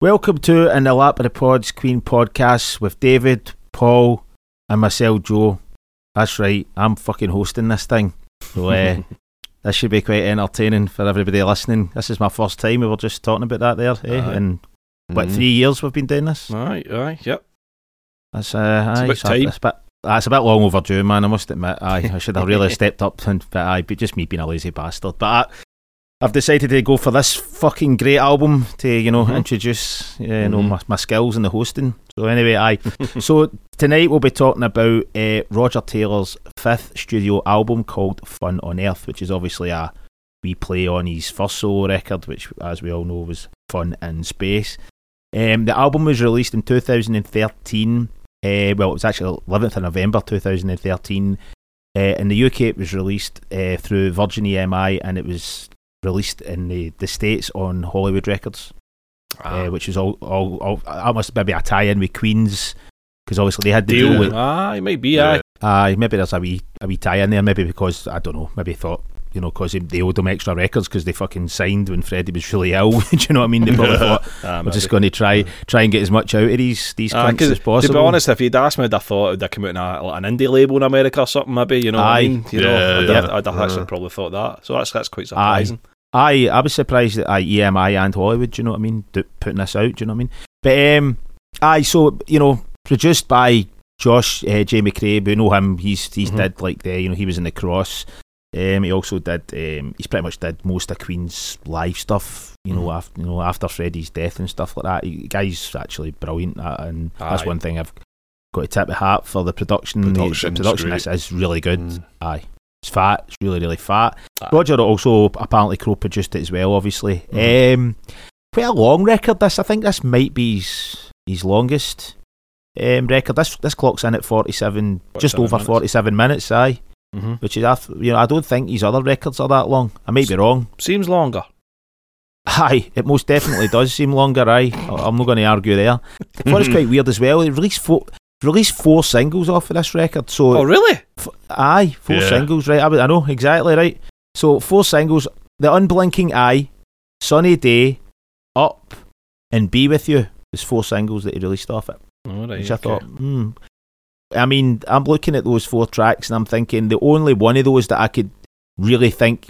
Welcome to In the Lap of the Pods Queen podcast with David, Paul, and myself, Joe. That's right, I'm fucking hosting this thing. So, uh, this should be quite entertaining for everybody listening. This is my first time. We were just talking about that there. Eh? Aye. And what, Mhm. three years we've been doing this? Aye, aye, yep. That's, uh, It's aye, about so time. It's a bit, it's a bit long overdue, man. I must admit. Aye, I should have really stepped up. And, but aye, but just me being a lazy bastard. But I, I've decided to go for this fucking great album to, you know, Mhm. introduce, you know, Mhm. my, my skills in the hosting. So anyway, aye. so tonight we'll be talking about uh, Roger Taylor's fifth studio album called Fun on Earth, which is obviously a we play on his first solo record, which, as we all know, was Fun in Space. Um, the album was released in 2013. Uh, well, it was actually 11th of November 2013. Uh, in the UK, it was released uh, through Virgin EMI and it was released in the, the States on Hollywood Records, Ah. uh, which was all, all, all almost maybe a tie in with Queen's because obviously they had the deal Deal. with. Aye, maybe, Yeah. aye. Aye, maybe there's a wee, a wee tie in there, maybe because, I don't know, maybe thought, you know, because they owed them extra records because they fucking signed when Freddie was really ill. Do you know what I mean? They probably thought, Ah, we're just going to try try and get as much out of these these Ah, cunts 'cause as possible. To be honest, if you'd asked me, I'd have thought it would have come out in a, like an indie label in America or something, maybe, you know what Aye. I mean? You know, Yeah, I'd, yeah. have, I'd have actually probably thought that. So that's that's quite surprising. I I was surprised that I EMI and Hollywood, do you know what I mean, do, putting this out. Do you know what I mean? But um, aye, so you know, produced by Josh uh, J Macrae. We know him. He's he's Mhm. did like the you know he was in the Cross. Um, he also did. Um, he's pretty much did most of Queen's live stuff. You know, Mhm. after you know after Freddie's death and stuff like that. He, guy's actually brilliant, at, it, and that's one thing I've got to tip the hat for the production. The- Production's the production is, is really good. Mm. Aye, it's fat. It's really really fat. Aye. Roger also apparently co-produced it as well. Obviously, Mhm. um, quite a long record. This I think this might be his, his longest um, record. This this clocks in at forty seven, just over forty seven minutes. Aye, hmm which is I th- you know I don't think his other records are that long. I might be wrong. Seems longer. Aye, it most definitely does seem longer. Aye, I- I'm not going to argue there. I thought it's quite weird as well. He released four. Released four singles off of this record, so Oh, really? F- aye, four Yeah. singles, right? I, I know exactly right. So four singles: "The Unblinking Eye," "Sunny Day," "Up," and "Be with You." There's four singles that he released off it. All right. Which I okay. thought, hmm. I mean, I'm looking at those four tracks and I'm thinking the only one of those that I could really think,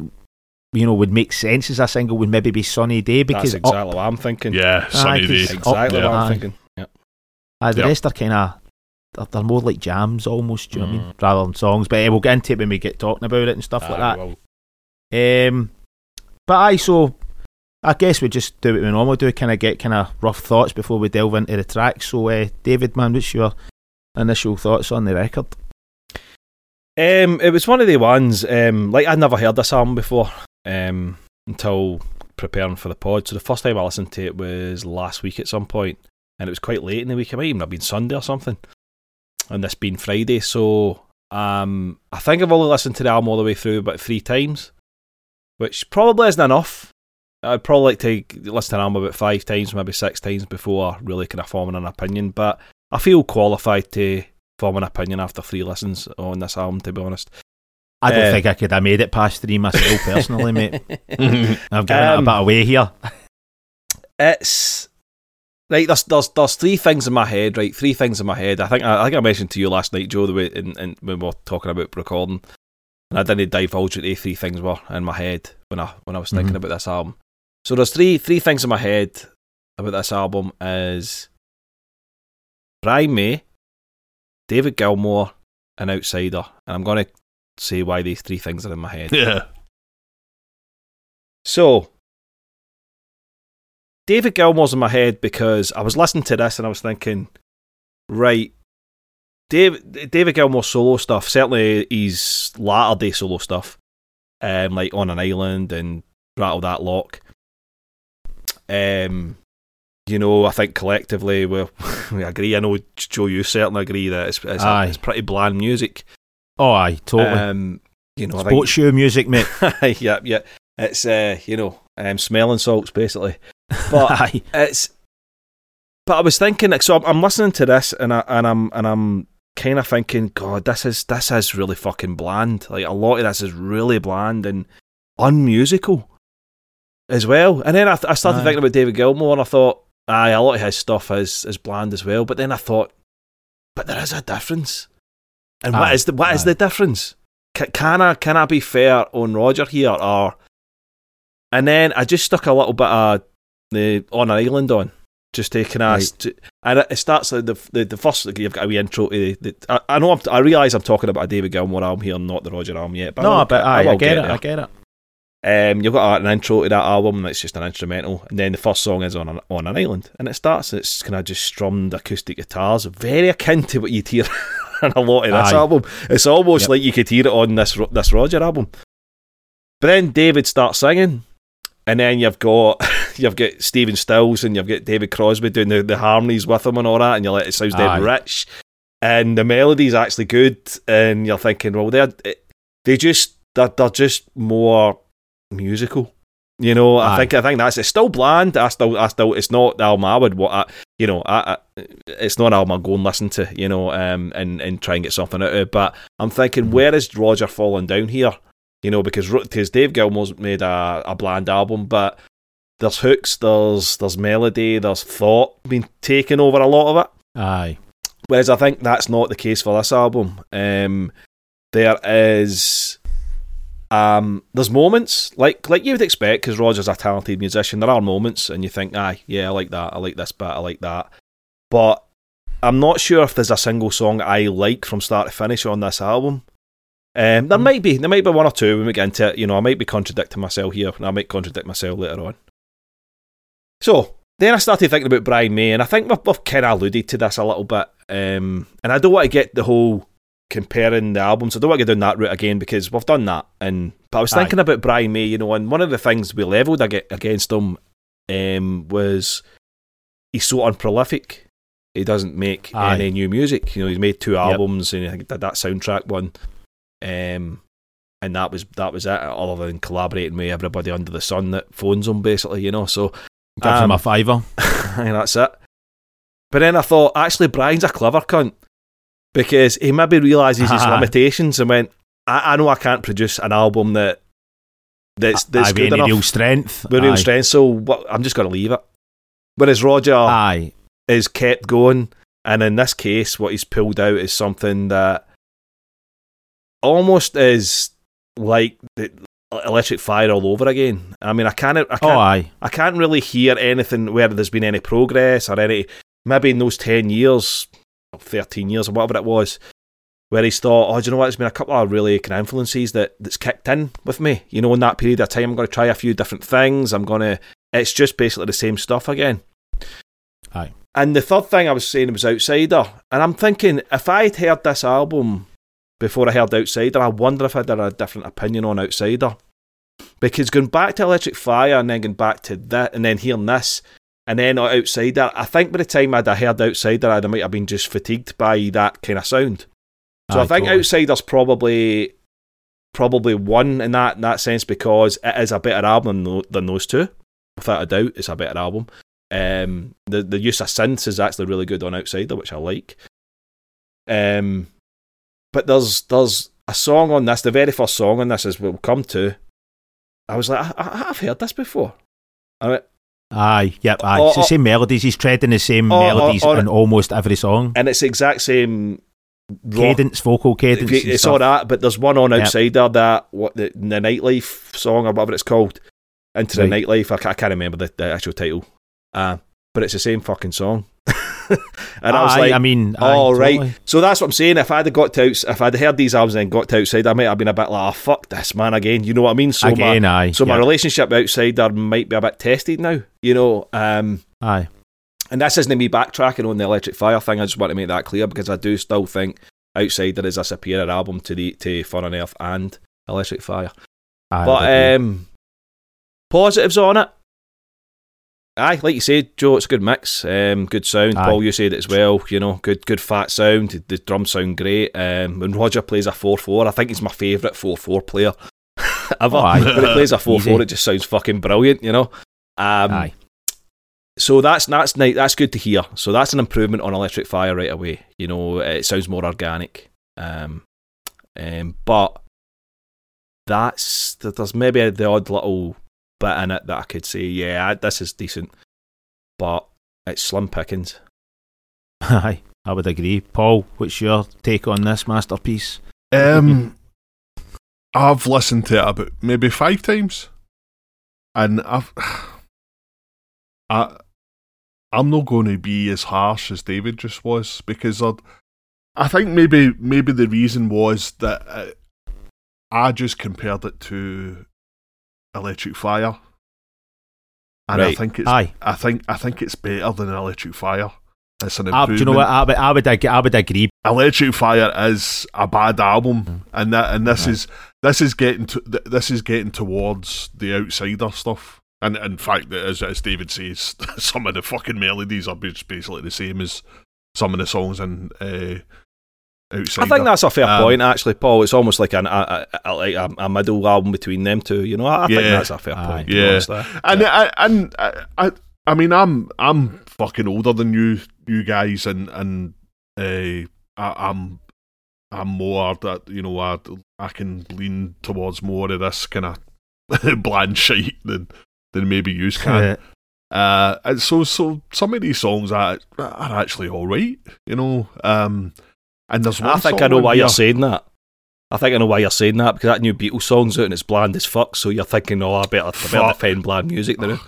you know, would make sense as a single would maybe be "Sunny Day" because That's exactly what I'm thinking. Yeah, sunny Aye, day. 'cause- Exactly Oh, what I'm thinking. Yeah. Uh, the Yep. rest are kind of they're, they're more like jams almost. Do you know what I mean? Mm. Rather than songs, but uh, we'll get into it when we get talking about it and stuff like that. well, Um, but I so I guess we just do what we normally do, kind of get kind of rough thoughts before we delve into the tracks. So, uh, David, man, what's your initial thoughts on the record? Um, it was one of the ones. Um, like I'd never heard this album before. Um, until preparing for the pod. So the first time I listened to it was last week at some point, and it was quite late in the week. It might even have been Sunday or something, and this being Friday. So um, I think I've only listened to the album all the way through about three times, which probably isn't enough. I'd probably like to listen to an album about five times, maybe six times before really kind of forming an opinion. But I feel qualified to form an opinion after three listens on this album. To be honest. I don't Uh, think I could have made it past three myself personally, mate. I've given it a Um, bit away here. it's right. There's there's there's three things in my head. Right, three things in my head. I think I, I think I mentioned to you last night, Joe, the way in, in, when we were talking about recording, and I didn't divulge what the three things were in my head when I when I was thinking Mhm. about this album. So there's three three things in my head about this album is Brian May, David Gilmour, an Outsider, and I'm going to say why these three things are in my head. Yeah. So, David Gilmour's in my head because I was listening to this and I was thinking, right, David, David Gilmour's solo stuff, certainly his latter day solo stuff, um, like On an Island and Rattle That Lock, um, you know, I think collectively we we agree. I know Joe, you certainly agree that it's it's, Aye. it's pretty bland music. Oh, aye, totally. Um, you know, I think- Sports shoe music, mate. yeah, yeah. It's uh, you know, um, smelling salts basically. But aye. it's. But I was thinking, like, so I'm, I'm listening to this, and I and I'm and I'm kind of thinking, God, this is this is really fucking bland. Like a lot of this is really bland and unmusical as well. And then I, th- I started Aye. thinking about David Gilmour, and I thought, aye, a lot of his stuff is is bland as well. But then I thought, but there is a difference. And what Aye, is the what is the difference? Can, can I can I be fair on Roger here or? And then I just stuck a little bit of the on an island on, just to kind of, Right. and it starts the the, the first you've got a wee intro to the. the I, I know I'm, I realise I'm talking about a David Gilmour album here, not the Roger album yet. But no, I'll- but aye, I, will get, it. there. I get it. Um, you've got an intro to that album, and it's just an instrumental, and then the first song is on an, on an island, and it starts. It's kind of just strummed acoustic guitars, very akin to what you'd hear on a lot of this Aye. album. It's almost Yep. like you could hear it on this this Roger album. But then David starts singing, and then you've got you've got Stephen Stills and you've got David Crosby doing the, the harmonies with him and all that, and you're like, it sounds dead rich, and the melody's actually good, and you're thinking, well, they're they just they're, they're just more musical. You know, I think I think that's it's still bland. I still, I still, it's not the album I would what I, you know, I, I, it's not an album I go and listen to, you know, um, and and try and get something out of it. But I'm thinking, Mhm. where is Roger falling down here? You know, because because Dave Gilmour's made a, a bland album, but there's hooks, there's there's melody, there's thought being taken over a lot of it. Aye. Whereas I think that's not the case for this album. Um, there is, um, there's moments like like you would expect because Roger's a talented musician. There are moments, and you think, aye, yeah, I like that. I like this bit. I like that. But I'm not sure if there's a single song I like from start to finish on this album. Um, there Mm. might be, there might be one or two when we get into it. You know, I might be contradicting myself here, and I might contradict myself later on. So then I started thinking about Brian May, and I think we've, we've kind of alluded to this a little bit. Um, and I don't want to get the whole comparing the albums. I don't want to go down that route again because we've done that. And but I was Aye. thinking about Brian May, you know, and one of the things we levelled against him um, was he's so unprolific. He doesn't make Aye. any new music. You know, he's made two Yep. albums and I think did that soundtrack one. Um, and that was that was it. Other than collaborating with everybody under the sun that phones him, basically, you know. So Gives him Um, a fiver. and that's it. But then I thought, actually, Brian's a clever cunt because he maybe realizes his limitations and went, I, I know I can't produce an album that that's that's Aye, good enough real strength. with real Aye. strength. So what, I'm just going to leave it. Whereas Roger Aye. is kept going, and in this case, what he's pulled out is something that almost is like the electric fire all over again. I mean, I can't, I oh, can't, Oh, aye. I can't really hear anything where there's been any progress or any maybe in those ten years, thirteen years or whatever it was, where he's thought, oh, do you know what? There's been a couple of really kind of influences that that's kicked in with me. You know, in that period of time, I'm going to try a few different things. I'm going to. It's just basically the same stuff again. Aye. And the third thing I was saying was Outsider, and I'm thinking if I'd heard this album before I heard Outsider, I wonder if I'd had a different opinion on Outsider. Because going back to Electric Fire and then going back to that and then hearing this and then Outsider, I think by the time I'd have heard Outsider, I might have been just fatigued by that kind of sound. So I think totally. Outsider's probably probably one in that in that sense because it is a better album than, than those two. Without a doubt, it's a better album. Um, the the use of synths is actually really good on Outsider, which I like. Um, but there's there's a song on this. The very first song on this is we'll come to. I was like, I, I've heard this before. I went, Aye, yep, aye. Oh, it's the oh. same melodies. He's treading the same Oh, oh, melodies oh, in almost every song. and it's the exact same rock- Cadence, vocal cadence. It's all that, but there's one on Yep. Outsider that what the, the nightlife song or whatever it's called, into the Right. nightlife. I, I can't remember the, the actual title, uh, but it's the same fucking song. and I was Aye, like, I mean, aye, right. totally. So that's what I'm saying. If I'd have got to, outs- if I'd heard these albums and then got to Outsider, I might have been a bit like, oh, fuck this man again. You know what I mean? So Again, my, aye. so my relationship with Outsider might be a bit tested now. You know, um, aye. and this isn't me backtracking on the Electric Fire thing. I just want to make that clear because I do still think Outsider is a superior album to the to Fun on Earth and Electric Fire. aye, but um, positives on it. Aye, like you said, Joe, it's a good mix. Um, good sound. Aye. Paul, you said it as well. You know, good, good fat sound. The drums sound great. Um, when Roger plays a four four, I think he's my favourite four four player ever. Oh, aye. when he plays a four four, it just sounds fucking brilliant. You know. Um, Aye. so that's that's nice. That's good to hear. So that's an improvement on Electric Fire right away. You know, it sounds more organic. Um, um, but that's there's maybe the odd little bit in it that I could say, yeah, this is decent, but it's slim pickings. Aye, I would agree. Paul, what's your take on this masterpiece? Um, I've listened to it about maybe five times, and I've, I, I'm not going to be as harsh as David just was because I'd, I think maybe maybe the reason was that uh, I just compared it to Electric Fire, and I think it's Aye, I think I think it's better than Electric Fire. It's an I, improvement. do you know what? I would, I would, ag- I would agree. Electric Fire is a bad album, Mm. and that and this Right. is this is getting to this is getting towards the outsider stuff. And in fact, as as David says, some of the fucking melodies are just basically the same as some of the songs in uh, outsider. I think that's a fair Um, point, actually, Paul. It's almost like an a, a, a, middle album between them two. You know, I, I think that's a fair point. Yeah. and I, and I, I I mean I'm I'm fucking older than you you guys and and uh, I, I'm I'm more that you know I I can lean towards more of this kind of bland shite than than maybe you can. Uh, and so so some of these songs are are actually all right, you know. Um, and there's one I think song I know on why here- you're saying that. I think I know why you're saying that because that new Beatles song's out and it's bland as fuck. So you're thinking, oh, I better, I better Fuck. defend bland music now.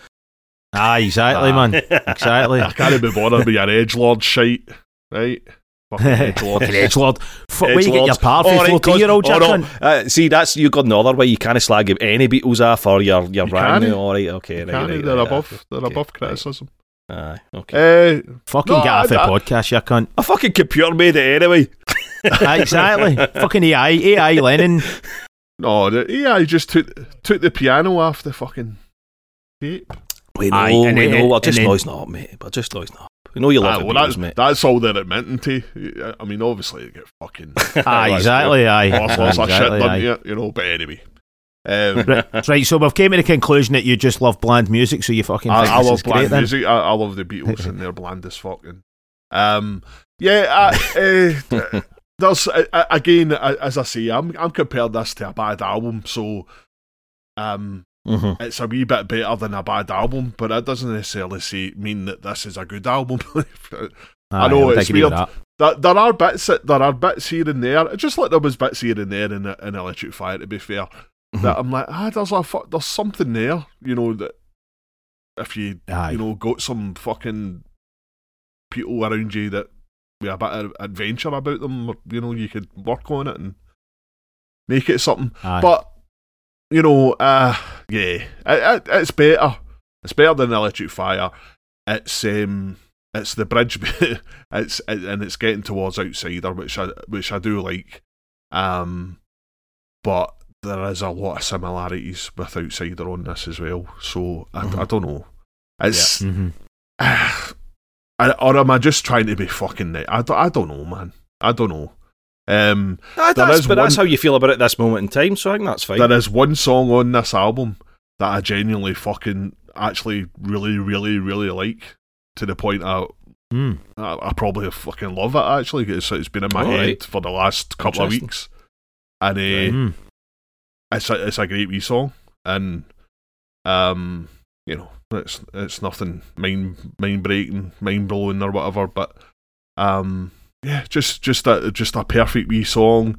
Aye, exactly, Ah. man. Exactly. I can't be bothered with your edge lord shite, right? Fucking edgelords. Fucking edgelord. F- Where you get your Edgelords. par for Oh, right, 14 year old oh, no. Uh, see, that's you got another way. You can't slag any Beatles off or you're you're You brand new. All right, okay, right, Can't right, they? They're right, above. They're okay, above right. criticism. Aye, okay. Uh, Fucking No, get off the I- I- podcast, you cunt. A fucking computer made it anyway. Exactly. Fucking AI, AI Lennon. no, the AI just took took the piano off the fucking tape. We know, Aye, we then- know. We're just then- noising up, mate. We're just noising not. We know you love Ah, the well, Beatles, that's, mate. that's all that it meant to. I mean, obviously, you get fucking Aye, exactly, aye. lots, lots of shit Exactly, done aye. to you, you know. But anyway, um, Right, right, so we've came to the conclusion that you just love bland music, so you fucking I, I love great bland then? music. I, I love the Beatles and they're bland as fucking. Um, yeah, I, uh, there's uh, again, as I say, I'm I'm comparing this to a bad album, so um, Mhm. it's a wee bit better than a bad album, but that doesn't necessarily say mean that this is a good album. Aye, know, it's weird. that. there are bits that- there are bits here and there, just like there was bits here and there in, in Electric Fire. To be fair, that I'm like, ah, there's a fu- there's something there, you know that if you Aye. you know got some fucking people around you that with a bit of adventure about them, you know, you could work on it and make it something. Aye. But you know, uh, yeah, it, it, it's better. It's better than Electric Fire. It's um, it's the bridge. it's it, and it's getting towards Outsider, which I which I do like. Um, but there is a lot of similarities with Outsider on this as well. So I, I don't know. It's Mhm. I- or am I just trying to be fucking? I don't, I don't know, man. I don't know. Um, that's, is but that's how you feel about it at this moment in time. So I think that's fine. there is one song on this album that I genuinely fucking actually really, really, really like to the point I Mm. I, I probably fucking love it. Actually, it's, it's been in my All head right. for the last couple of weeks, and uh, Mm. It's a, it's a great wee song, and um, you know, it's it's nothing mind mind breaking, mind blowing or whatever, but um, yeah, just just a just a perfect wee song.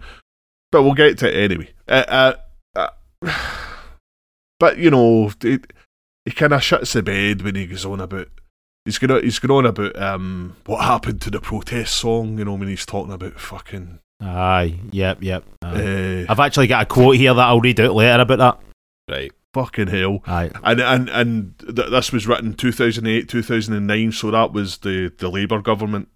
But we'll get to it anyway. Uh, uh, uh, but you know, it, he kind of shuts the bed when he goes on about. He's gonna he's going on about um what happened to the protest song. You know when he's talking about fucking. Aye, yep, yep. aye. Uh, I've actually got a quote here that I'll read out later about that. right. fucking hell. Aye. and and and th- this was written 2008 2009 so that was the the labor government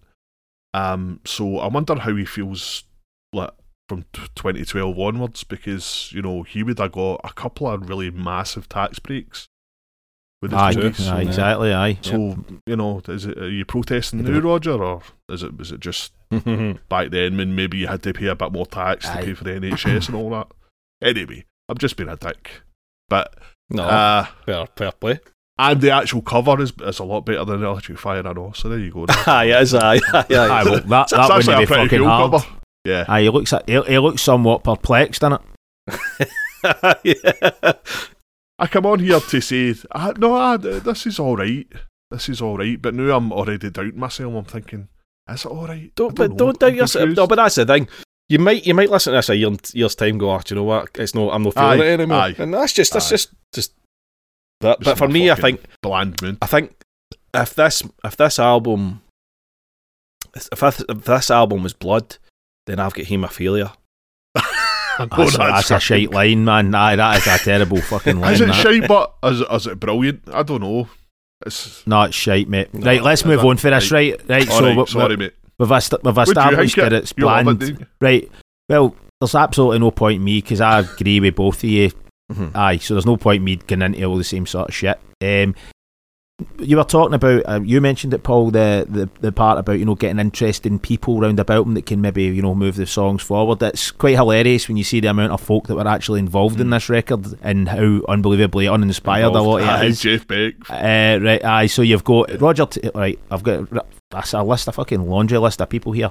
um so i wonder how he feels like from t- 2012 onwards because you know he would have got a couple of really massive tax breaks with the Aye, aye, exactly. Aye. So you know, is it are you protesting now, Roger, or is it was it just back then when maybe you had to pay a bit more tax Aye. to pay for the NHS and all that? Anyway, I'm just being a dick, but no, uh, fair, fair play. and the actual cover is is a lot better than the Electric Fire, I know. So there you go. Aye, it is. Aye, aye, Aye, aye. well, that, that wouldn't a be fucking cool hard. cover. Yeah, Aye, he looks he, he looks somewhat perplexed, doesn't it? yeah. I come on here to say, ah, no, ah, this is all right. This is all right. But now I'm already doubting myself. I'm thinking, is it all right? Don't, I but don't doubt yourself. No, but that's the thing. You might you might listen to this a year, year's time. Go, oh, do you know what? It's no, I'm not feeling Aye, it anymore. aye. And that's just that's Aye. just just. But, but for me, I think bland moon. I think if this if this album if if this album was blood, then I've got haemophilia. I know That's, a- that's a fucking- shite line, man. Aye, that is a terrible fucking line. Is it that. shite? But is, is it brilliant? I don't know. It's No, it's shite, mate. No, right, let's move on for this, right? Right, all so right. we- sorry, mate. we've, est- we've What do you established that it- it's you love it, bland. don't you? Right, well, there's absolutely no point in me because I agree with both of you. Mhm. Aye, so there's no point in me getting into all the same sort of shit. Um, you were talking about, uh, you mentioned it, Paul, the, the the part about you know getting interesting people round about them that can maybe you know move the songs forward. That's quite hilarious when you see the amount of folk that were actually involved in Mm. this record and how unbelievably uninspired a lot of Aye, it is. Jeff Beck. Uh, right, aye. So you've got Roger. T- right, I've got that's a list, a fucking laundry list of people here.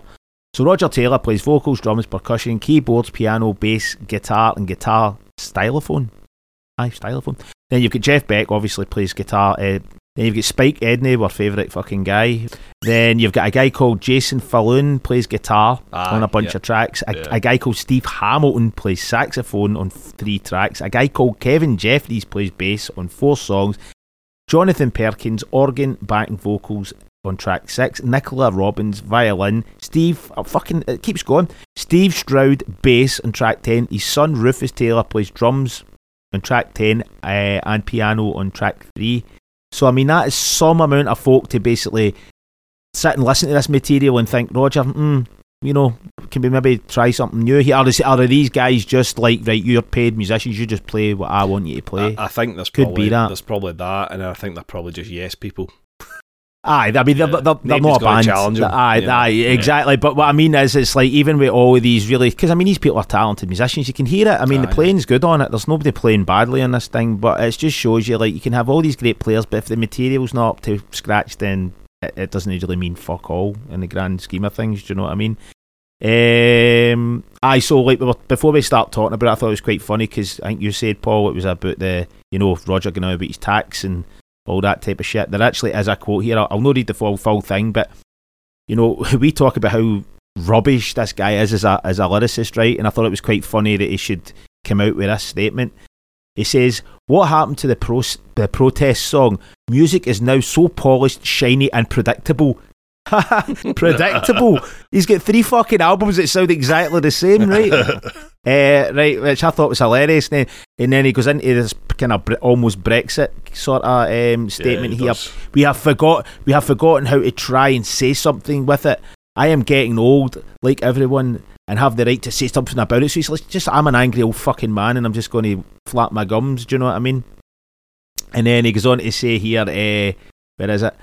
So Roger Taylor plays vocals, drums, percussion, keyboards, piano, bass, guitar, and guitar stylophone. Aye, stylophone. Then you've got Jeff Beck, obviously plays guitar. Uh, then you've got Spike Edney, our favourite fucking guy. Then you've got a guy called Jason Falloon, plays guitar on a bunch yeah. of tracks. A, Yeah. a guy called Steve Hamilton plays saxophone on three tracks. A guy called Kevin Jeffries plays bass on four songs. Jonathan Perkins, organ, backing vocals on track six. Nicola Robbins, violin. Steve, oh, fucking, it keeps going. Steve Stroud, bass on track 10. His son Rufus Taylor plays drums on track 10 uh, and piano on track 3. So, I mean, that is some amount of folk to basically sit and listen to this material and think, Roger, hmm, you know, can we maybe try something new here? Are, are these guys just like, right, you're paid musicians, you just play what I want you to play? I, I think there's Could probably be that. there's probably that, and I think they're probably just yes people. Aye, I mean, they're, they're, they're not a band. challenge 'em, aye, know. aye, Yeah. exactly. But what I mean is, it's like, even with all of these really, because I mean, these people are talented musicians, you can hear it. I mean, Aye. the playing's good on it. There's nobody playing badly on this thing, but it just shows you, like, you can have all these great players, but if the material's not up to scratch, then it, it doesn't usually mean fuck all in the grand scheme of things. Do you know what I mean? Um, aye, so like before we start talking about it, I thought it was quite funny because I think you said, Paul, it was about the, you know, Roger going on about his tax and all that type of shit. There actually is a quote here. I'll, I'll not read the full full thing, but you know, we talk about how rubbish this guy is as a as a lyricist, right? And I thought it was quite funny that he should come out with this statement. He says, "What happened to the pro- the protest song? Music is now so polished, shiny, and predictable." predictable. He's got three fucking albums that sound exactly the same, right? Uh, right, which I thought was hilarious. And then, and then he goes into this kind of bre- almost Brexit sort of um, statement Yeah, he here. does. We have forgot, we have forgotten how to try and say something with it. I am getting old, like everyone, and have the right to say something about it. So he's like, just I'm an angry old fucking man, and I'm just going to flap my gums. Do you know what I mean? And then he goes on to say here, uh, where is it?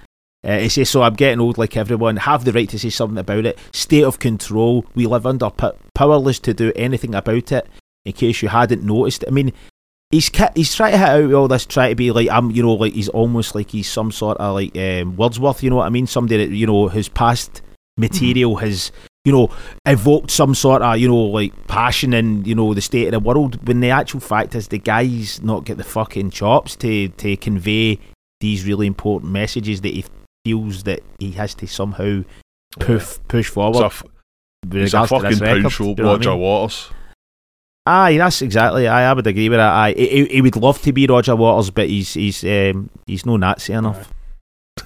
Uh, he says, "So I'm getting old, like everyone. Have the right to say something about it. State of control. We live under po- powerless to do anything about it. In case you hadn't noticed, I mean, he's he's trying to hit out all this, trying to be like I'm, you know, like he's almost like he's some sort of like um, Wordsworth. You know what I mean? Somebody that you know his past material has." You know, evoked some sort of, you know, like passion in, you know, the state of the world. When the actual fact is, the guy's not get the fucking chops to to convey these really important messages that he feels that he has to somehow push push forward. a, he's a this fucking record, pound show, you know what I Roger mean? Waters. Aye, that's exactly. Aye, I would agree with that. Aye, he, he- he would love to be Roger Waters, but he's he's um, he's no Nazi enough.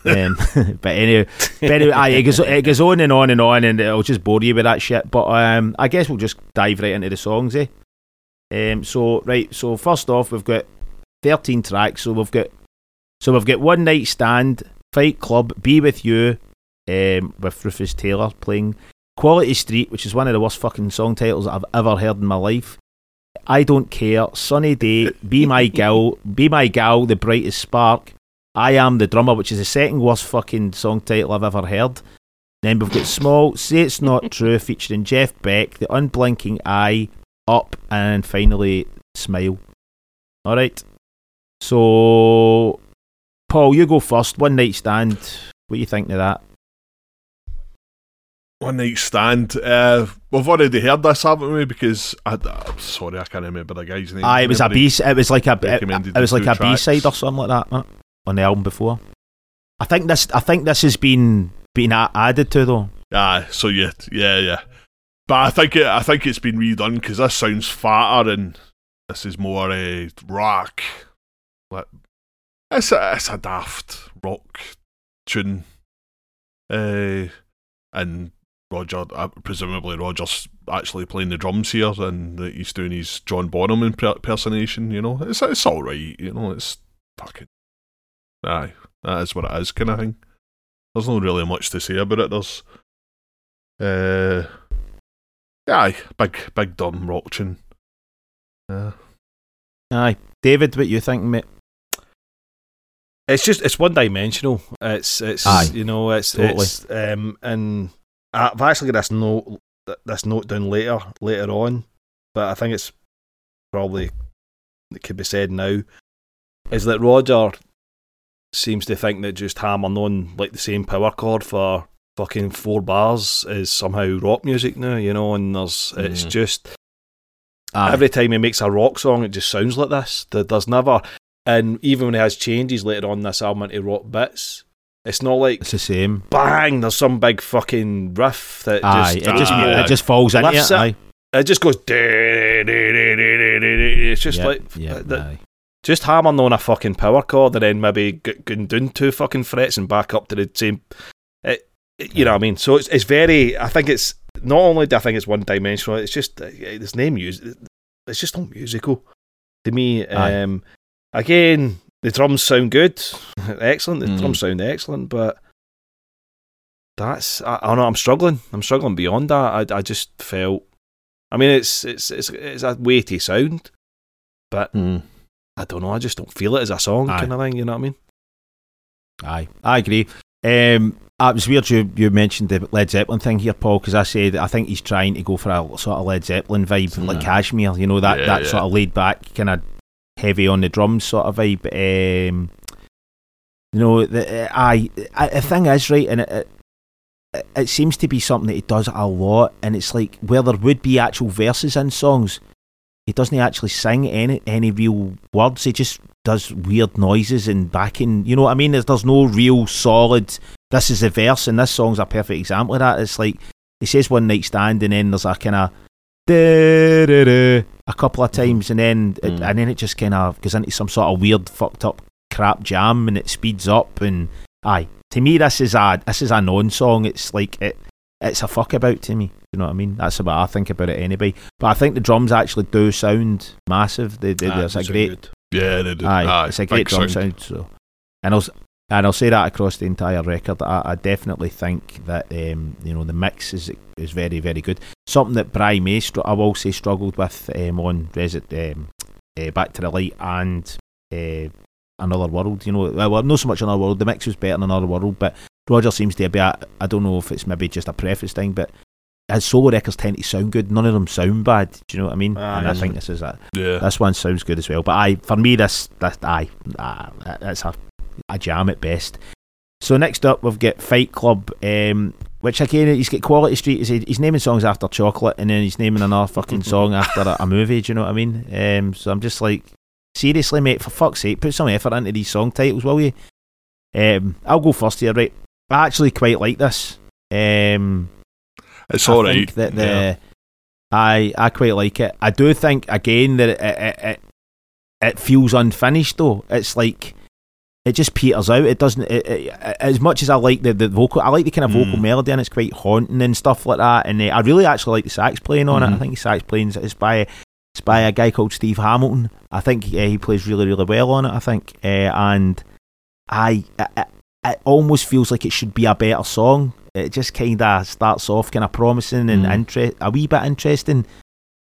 um, but anyway, but anyway, aye, it goes, it goes on and on and on, and it'll just bore you with that shit. But um, I guess we'll just dive right into the songs, eh? Um, so right, so first off, we've got thirteen tracks. So we've got so we've got One Night Stand, Fight Club, Be with You, um, with Rufus Taylor playing. Quality Street, which is one of the worst fucking song titles I've ever heard in my life. I don't care. Sunny day. Be my gal. Be my gal. The brightest spark. I Am the Drummer, which is the second worst fucking song title I've ever heard. Then we've got Small, Say It's Not True, featuring Jeff Beck, The Unblinking Eye, Up, and finally Smile. Alright. So, Paul, you go first. One Night Stand. What do you think of that? One night stand. Uh, we've already heard this, haven't we? Because I, am sorry, I can't remember the guy's name. Aye, it was a B. It was like a. It, it was like a B side or something like that on the album before. I think this. I think this has been been a- added to though. Aye, so yeah, yeah, yeah. But I think it, I think it's been redone because this sounds fatter and this is more a rock. Like, it's a, it's a daft rock tune. Uh, and Roger, uh, presumably Roger's actually playing the drums here, and that he's doing his John Bonham impersonation. You know, it's it's all right. You know, it's fucking aye. That is what it is, kind of thing. There's not really much to say about it. There's uh, aye, big big dumb rock tune. Aye, David, what you think, mate? It's just it's one dimensional. It's it's Aye. you know it's Totally. it's um and I've actually got this note this note down later later on, but I think it's probably it could be said now is that Roger seems to think that just hammering on like the same power chord for fucking four bars is somehow rock music now, you know, and there's it's Mhm. just Aye. Every time he makes a rock song, it just sounds like this. There- There's never, and even when he has changes later on this album into rock bits, it's not like it's the same. bang. There's some big fucking riff that Aye, just it just Aye. it just falls into Lifts it. it. Aye. it just goes. It's just Yep, like yeah, that- aye. just hammering on a fucking power chord and then maybe going down two fucking frets and back up to the same. It, it- you know what I mean? So it's it's very. I think it's not only do I think it's one dimensional. It's just uh, there's no music. It's just not musical to me. Um, again, the drums sound good, excellent. The Mm. drums sound excellent, but that's I, I don't know. I'm struggling. I'm struggling beyond that. I I just felt. I mean, it's it's it's it's a weighty sound, but mm. I don't know. I just don't feel it as a song Aye. kind of thing. You know what I mean? Aye, I agree. Um, it was weird you, you mentioned the Led Zeppelin thing here, Paul, because I said I think he's trying to go for a sort of Led Zeppelin vibe, like. Kashmir, you know, that, Yeah, that yeah. sort of laid back, kind of heavy on the drums sort of vibe. Um, you know, the, uh, I, I, the thing is, right, and it, it, it seems to be something that he does a lot, and it's like where there would be actual verses in songs, he doesn't actually sing any any real words. He just does weird noises and backing. You know what I mean? There's, there's no real solid. This is the verse, and this song's a perfect example of that. It's like he says one night stand, and then there's a kind of a couple of times, and then it, Mm. and then it just kind of goes into some sort of weird, fucked up crap jam, and it speeds up. And aye, to me, this is a this is a non song. It's like it. It's a fuck about to me. You know what I mean? That's about I think about it anyway. But I think the drums actually do sound massive. They, they, Aye, there's a great good. Yeah, they do. Aye, it's a great drum sound. So, and s- and I'll say that across the entire record. I, I definitely think that um, you know the mix is is very very good. Something that Bry May, str- I will say, struggled with um, on Resit, um, uh, Back to the Light and uh, Another World. You know, well, not so much Another World. The mix was better than Another World, but Roger seems to be. A, I don't know if it's maybe just a preface thing, but. His solo records tend to sound good. None of them sound bad. Do you know what I mean? Aye. and I think this is a, Yeah. this one sounds good as well. But I, for me, this, this, aye, ah, it's a, a jam at best. So next up, we've got Fight Club, um, which again, he's got Quality Street. He's, he's naming songs after chocolate, and then he's naming another fucking song after a, a movie. Do you know what I mean? Um, so I'm just like, seriously, mate, for fuck's sake, put some effort into these song titles, will you? Um, I'll go first here, right? I actually quite like this. Um, It's I all right. think that the yeah. I I quite like it. I do think again that it it, it it feels unfinished though. It's like it just peters out. It doesn't. It, it, as much as I like the, the vocal, I like the kind of vocal Mm. melody and it's quite haunting and stuff like that. And uh, I really actually like the sax playing on it. I Mhm. think the sax playing is by it's by a guy called Steve Hamilton. I think uh, he plays really really well on it. I think uh, and I it, it almost feels like it should be a better song. It just kind of starts off kind of promising and Mm. inter- a wee bit interesting,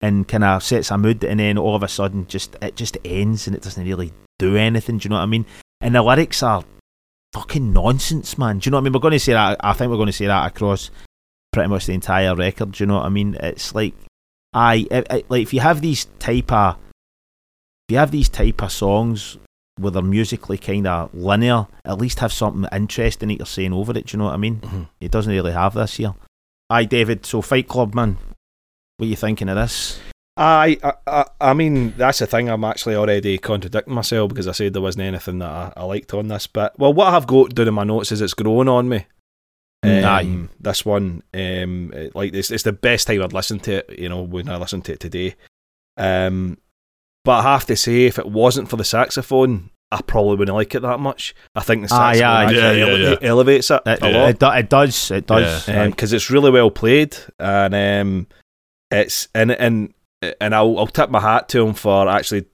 and kind of sets a mood, and then all of a sudden, just it just ends and it doesn't really do anything. Do you know what I mean? And the lyrics are fucking nonsense, man. Do you know what I mean? We're going to say that. I think we're going to say that across pretty much the entire record. Do you know what I mean? It's like, I like if you have these type of, if you have these type of songs where they're musically kind of linear, at least have something interesting that you're saying over it. Do you know what I mean? Mm-hmm. It doesn't really have this here. Aye, David. So Fight Club, man. What are you thinking of this? I, I, I mean, that's the thing. I'm actually already contradicting myself because I said there wasn't anything that I, I liked on this. But well, what I've got down in my notes is it's grown on me. Mm, Um, this one, um, like it's, it's the best time I'd listened to it. You know, when I listened to it today. Um, but I have to say, if it wasn't for the saxophone, I probably wouldn't like it that much. I think the Aye, saxophone aye. Yeah, yeah, yeah. elevates it It, a lot it, it does. It does. Because it's really well played and um, it's and and and I'll I'll tip my hat to him for actually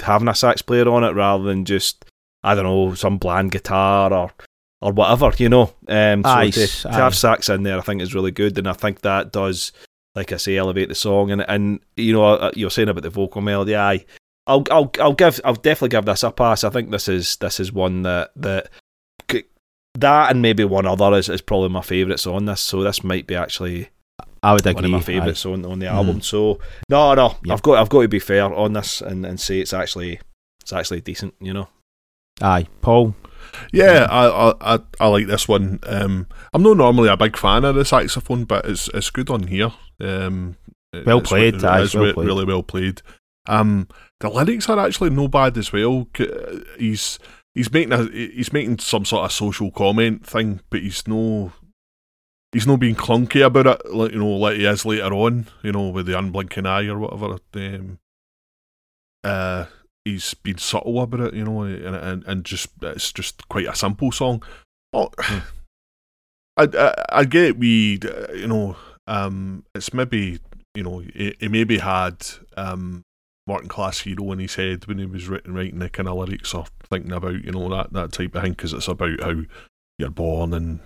having a sax player on it rather than just I don't know some bland guitar or or whatever you know. Um, so Aye, to, to have sax in there, I think is really good, and I think that does, like I say, elevate the song. And and you know uh, you're saying about the vocal melody, aye. I'll I'll I'll give I'll definitely give this a pass. I think this is this is one that that that and maybe one other is, is probably my favourites on this. So this might be actually I would agree. one of my aye. favourites on on the Mm. album. So no, no, Yep. I've got I've got to be fair on this and, and say it's actually it's actually decent. You know, Aye, Paul. Yeah, I, I I I like this one. Um, I'm not normally a big fan of the saxophone, but it's it's good on here. Um, it- Well played, it aye, is well played. really well played. Um, the lyrics are actually no bad as well. He's he's making a he's making some sort of social comment thing, but he's no he's not being clunky about it, like you know, like he is later on, you know, with the unblinking eye or whatever. Um, uh, he's been subtle about it, you know, and and, and just it's just quite a simple song. Oh, I, I I get we, you know, um, it's maybe you know he, he maybe had um working class hero in his head when he was writing writing the kind of lyrics or thinking about you know that that type of thing because it's about how you're born and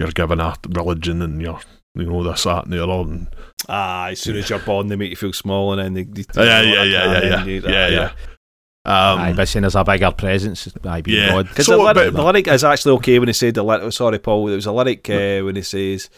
you're given a religion and you're you know this that and the other and ah, as soon as you're born, they make you feel small, and then they, they yeah yeah yeah yeah yeah and you- yeah yeah. Um, aye, but saying there's a bigger presence. Aye, being yeah. God. Because So, the, lyric, but- the lyric is actually okay when he said the lyric. Sorry, Paul. There was a lyric uh, when he says,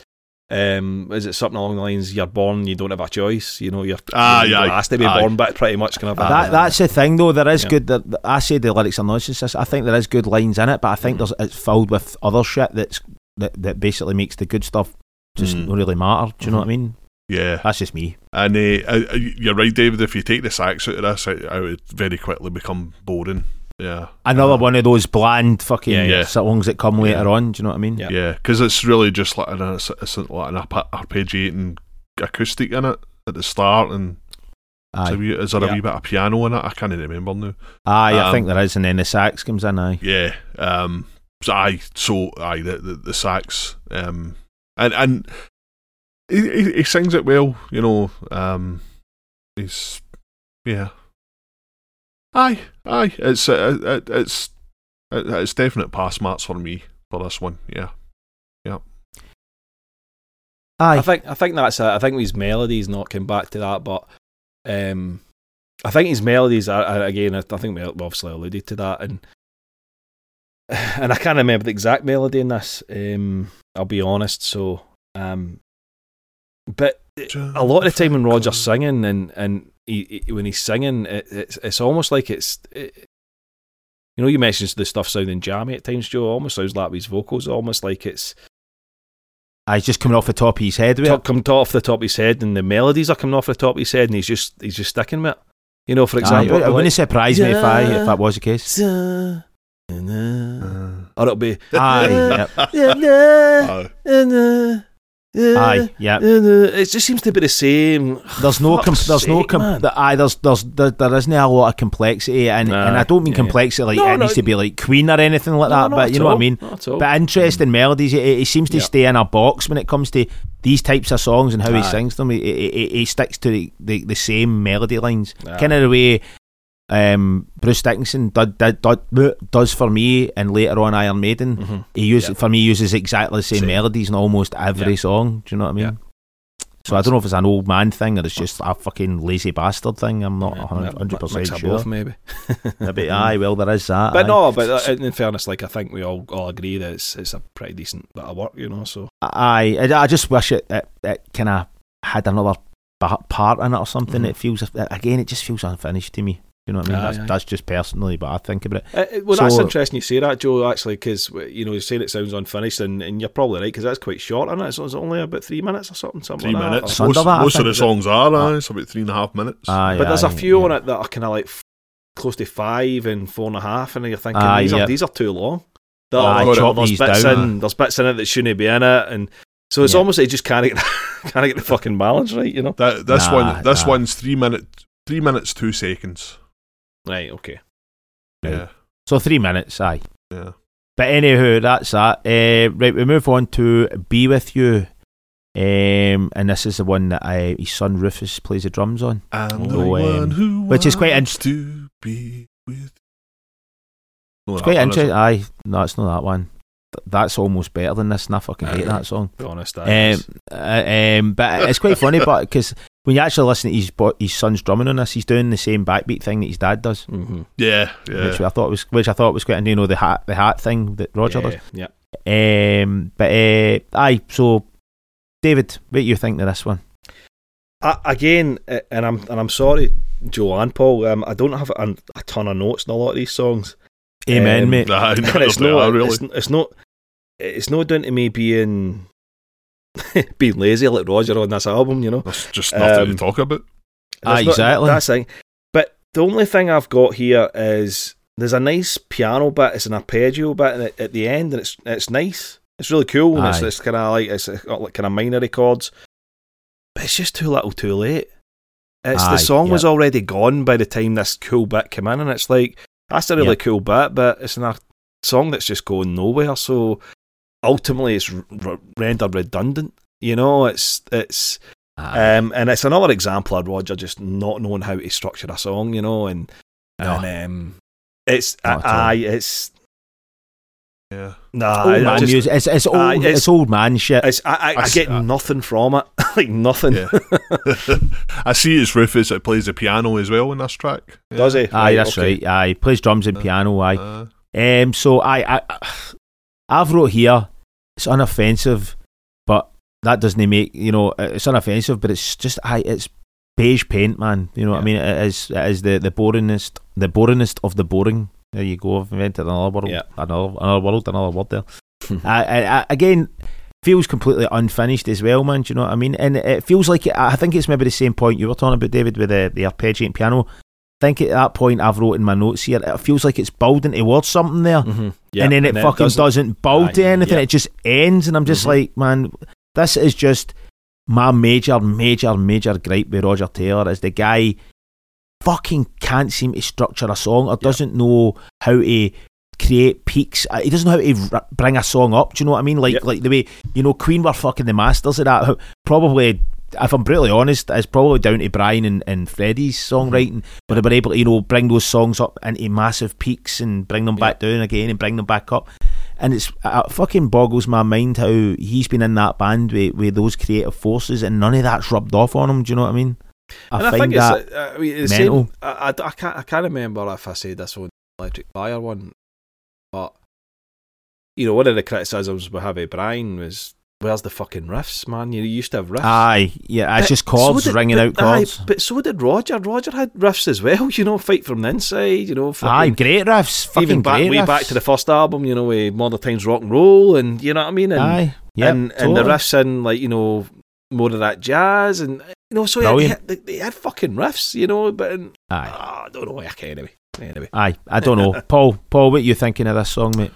um, "Is it something along the lines? You're born, you don't have a choice. You know, you're Aye, you're aye, asked to be aye. born, but pretty much kind of That, that's the thing, though. There is Yeah. good. That I say the lyrics are nonsense. I think there is good lines in it, but I think there's it's filled with other shit that's that, that basically makes the good stuff just Mm. not really matter. Do you know what I mean? yeah That's just me. And uh, you're right, David. If you take the sax out of this, it, it would very quickly become boring. Yeah, Another Uh, one of those bland fucking Yeah, yeah. songs that come later Yeah. on. Do you know what I mean? Yeah. yeah, because it's really just like an, it's, it's like an arpeggiating acoustic in it at the start, and it's a wee- is there a wee bit of piano in it? I can't remember now. aye. I Um, think there is, and then the sax comes in. Aye, Yeah, um, aye, so aye, the the, the sax, um, and and he, he, he sings it well, you know. Um, he's yeah, aye, aye. It's uh, it, it's it, it's definite pass marks for me for this one. Yeah, yeah. aye. I think I think that's it. I think his melodies not came back to that, but um, I think his melodies are, are again. I think we obviously alluded to that, and and I can't remember the exact melody in this. Um, I'll be honest. So, um, but a lot of the time when Roger's singing and and he, he- when he's singing, it, it's it's almost like it's. It, you know, you mentioned the stuff sounding jammy at times, Joe. Almost sounds like his vocals, almost like it's Aye, it's just coming off the top of his head. With it. top, come top off the top of his head, and the melodies are coming off the top of his head, and he's just he's just sticking with it. You know, for Aye, example, it wouldn't surprise me if I if that was the case. Or Uh, it'll be Aye, yep. aye, yeah. It just seems to be the same. There's no, com- there's no, com- the, aye, there's, there's, there, there isn't a lot of complexity, and, and I don't mean yeah, complexity like No, it no. needs to be like Queen or anything like No, that, but you know what I mean. all. But interesting melodies. He, he seems to Yeah. stay in a box when it comes to these types of songs and how he sings them. He, he, he- he sticks to the, the, the same melody lines, kind of the way um, Bruce Dickinson did, did, did, does for me, and later on Iron Maiden. Mhm. He uses Yeah. for me uses exactly the same, Same. melodies in almost every Yeah. song. Do you know what I mean? Yeah. So I don't know if it's an old man thing or it's just a fucking lazy bastard thing. I'm not Yeah, 100 mix percent sure. both, maybe. Maybe, aye, well, there is that. But aye. no, but uh, in fairness, like I think we all, all agree that it's it's a pretty decent bit of work, you know. So Aye, I, I just wish it it, it kind of had another part in it or something. Mhm. It feels again, it just feels unfinished to me. You know what I mean? Aye, that's, aye. that's just personally, but I think about it. Uh, uh, well, that's interesting you say that, Joe. Actually, because you know you're saying it sounds unfinished, and, and you're probably right because that's quite short, and it? It's, it's only about three minutes or something. something Three like that. minutes. It's under Most, that, most of the songs are, Ah. uh, it's about three and a half minutes. Aye, But there's a few yeah. on it that are kind of like f- close to five and four and a half, and you're thinking Aye, these yeah. are these are too long. There Aye, are- chop there's these bits down. in there's bits in it that shouldn't be in it, and so it's Yeah. almost like you just can't get can't get the fucking balance right, you know? That this Nah, one, this nah. one's three minutes, three minutes two seconds. Right, okay. Right. Yeah, So three minutes, aye. yeah. But anywho, that's that. Uh, right, we move on to "Be with You," um, and this is the one that I, his son Rufus plays the drums on. I'm Oh, the um, one who which is quite wants to be with. No, It's quite one, interesting. it? Aye, no, it's not that one. Th- That's almost better than this, and I fucking hate that song. Be honest, that Um, is. uh, um, but it's quite funny, but because when you actually listen to his his son's drumming on this, he's doing the same backbeat thing that his dad does, Mhm. Yeah, yeah. which I thought was which I thought was quite, you know, the hat the hat thing that Roger yeah, does. yeah. Um, but uh, aye, so David, what do you think of this one? I, again, and I'm and I'm sorry, Joe and Paul. Um, I don't have a, a ton of notes in a lot of these songs. Amen, Um, mate. Aye, and no, it's not. really. It's, it's not. It's not down to me being being lazy like Roger on this album. You know, There's just nothing Um, to talk about. Aye, There's not- exactly. That's the thing. But the only thing I've got here is there's a nice piano bit. It's an arpeggio bit at, at the end, and it's it's nice. It's really cool. And it's, Aye. it's kind of like it's got like kind of minor chords, but it's just too little, too late. It's Aye, the song was already gone by the time this cool bit came in, and it's like that's a really Yeah. cool bit, but it's in a song that's just going nowhere. So ultimately, it's r- r- rendered redundant. You know, it's it's Aye. um, and it's another example of Roger just not knowing how to structure a song, you know, and No. and um, it's Not at all. aye, it's Yeah. nah, old I, I man just, music. It's, it's old. Aye, it's, it's- old man shit. it's, I, I, I I s- get uh, nothing from it, like nothing. Yeah. I see it's Rufus that plays the piano as well in this track. Yeah. Does he? aye, that's okay. right. Aye, plays drums and Uh, piano. Aye. Uh, Um, so I, I, I've wrote here. It's unoffensive, but that doesn't make you know. It's unoffensive, but it's just I. It's beige paint, man. You know what I mean? It is. It is the the boringest, the boringest of the boring. There you go. I've invented another word. Yeah. Another another world. Another word there. I, I, I, again, feels completely unfinished as well, man. Do you know what I mean? And it feels like it, I think it's maybe the same point you were talking about, David, with the the arpeggiating piano. I think at that point I've wrote in my notes here, it feels like it's building towards something there Mhm. Yeah, and then it fucking doesn't, build Aye, to anything. It just ends, and I'm just Mhm. like, man, this is just my major, major, major gripe with Roger Taylor is the guy fucking can't seem to structure a song or doesn't know how to create peaks. Uh, He doesn't know how to r- bring a song up. Do you know what I mean? Like, like the way you know Queen were fucking the masters of that. Probably. If I'm brutally honest, it's probably down to Brian and, and Freddie's songwriting, but they were able to, you know, bring those songs up into massive peaks and bring them back down again and bring them back up. And it's it fucking boggles my mind how he's been in that band with, with those creative forces and none of that's rubbed off on him. Do you know what I mean? I and I think that it's, uh, I mean, it's mental. Same, I, I, I can't I can't remember if I said this on Electric Fire one, but you know one of the criticisms we have of Brian was where's the fucking riffs, man? You used to have riffs. aye, yeah, it's But just chords so did- ringing but- out chords. Aye, but so did Roger. Roger had riffs as well. You know, fight from the inside. You know, Aye, great riffs. Fucking even back way riffs. back to the first album. You know, with Modern Times Rock and Roll, and you know what I mean. And Aye, yeah, and, and the riffs in like you know more of that jazz and you know so had, he had, they had fucking riffs you know but and, Aye, ah, I don't know okay, anyway anyway aye. I don't know, Paul. Paul, what you thinking of this song, mate?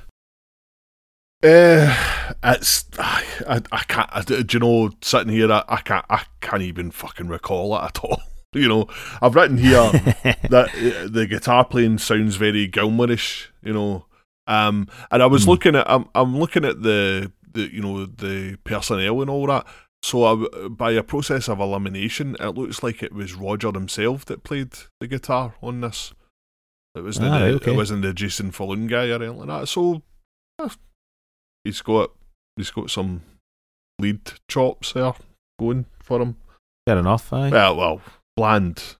Uh, it's I, I, can't. I, do you know? Sitting here, I, I can't. I can't even fucking recall it at all. You know, I've written here that uh, the guitar playing sounds very Gilmourish. You know, um, and I was Hmm. looking at. I'm, I'm looking at the the you know the personnel and all that. So I by a process of elimination, it looks like it was Roger himself that played the guitar on this. It was the, Ah, right, okay. it wasn't the Jason Falloon guy or anything like that. So he's got he's got some lead chops there. going for him. Fair enough. Aye. Well, well, bland,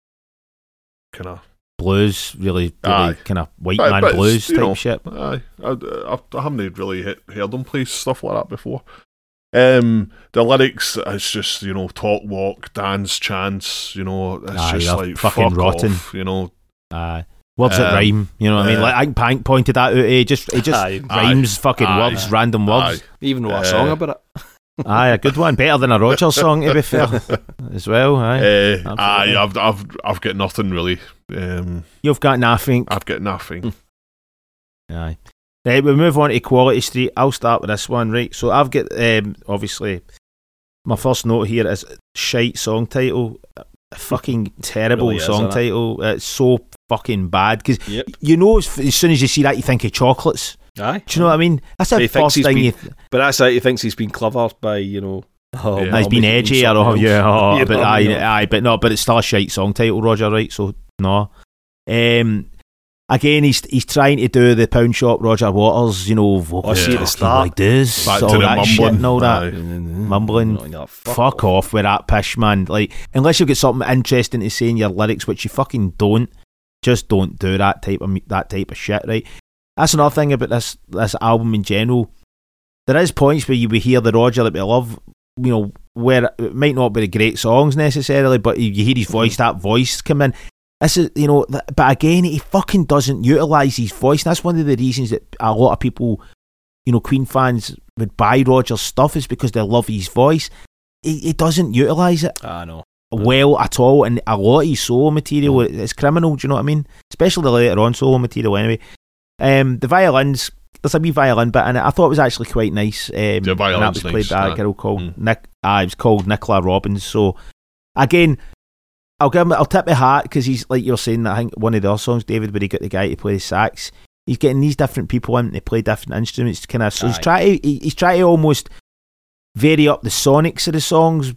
kind of. blues, really, really kind of white But- man blues type know, shit. Aye, I, I, I haven't really hit, heard him play stuff like that before. Um, the lyrics, it's just you know, talk, walk, dance, chance. You know, it's Aye, just like fucking fuck rotten. off, you know, Aye. Words that Um, rhyme. You know what I mean? uh, Like I think Pank pointed that out. He just, he just Aye. rhymes fucking Aye. words, random words. Even know a Uh, song about it. Aye, a good one, better than a Rogers song to be fair, as well. Aye. Uh, aye, I've, I've, I've got nothing really. Um, You've got nothing. I've got nothing. Aye. Right, we move on to Quality Street. I'll start with this one, right? So I've got um, obviously my first note here is shite song title. A fucking terrible Really song it? title. It's so fucking bad because Yep. you know as, soon as you see that you think of chocolates. Aye. Do you know what I mean? That's the thinks first thing been- you. Th- But that's it. He thinks he's been clever by, you know. Oh, Yeah. he's been edgy I don't else. yeah, oh, You but aye, aye, but no, but it's still a shite song title, Roger. Right? So no. Um, again, he's he's trying to do the pound shop Roger Waters, you know, vocal see at the start. like this, all that shit mumbling. and all that. Aye. Mumbling. You fuck, Fuck off with that pish, man. Like, unless you've got something interesting to say in your lyrics, which you fucking don't, just don't do that type of that type of shit, right? That's another thing about this this album in general. There is points where you would hear the Roger that we love, you know, where it might not be the great songs necessarily, but you hear his voice, that voice come in. This is, you know, but again, he fucking doesn't utilize his voice. And that's one of the reasons that a lot of people, you know, Queen fans would buy Roger's stuff is because they love his voice. He, he doesn't utilize it I know. well at all, and a lot of his solo material is criminal. Do you know what I mean? Especially the later on solo material. Anyway, um, the violins. There's a wee violin bit in it. I thought it was actually quite nice. Um, and that violin's was played nice, by a girl called Mm. Nick. Ah, it was called Nicola Robbins. So again, I'll give him. I'll tip my hat because he's like you're saying. I think one of the other songs, David, where he got the guy to play the sax. He's getting these different people in to play different instruments. To Kind of. So he's trying. To, he, he's trying to almost vary up the sonics of the songs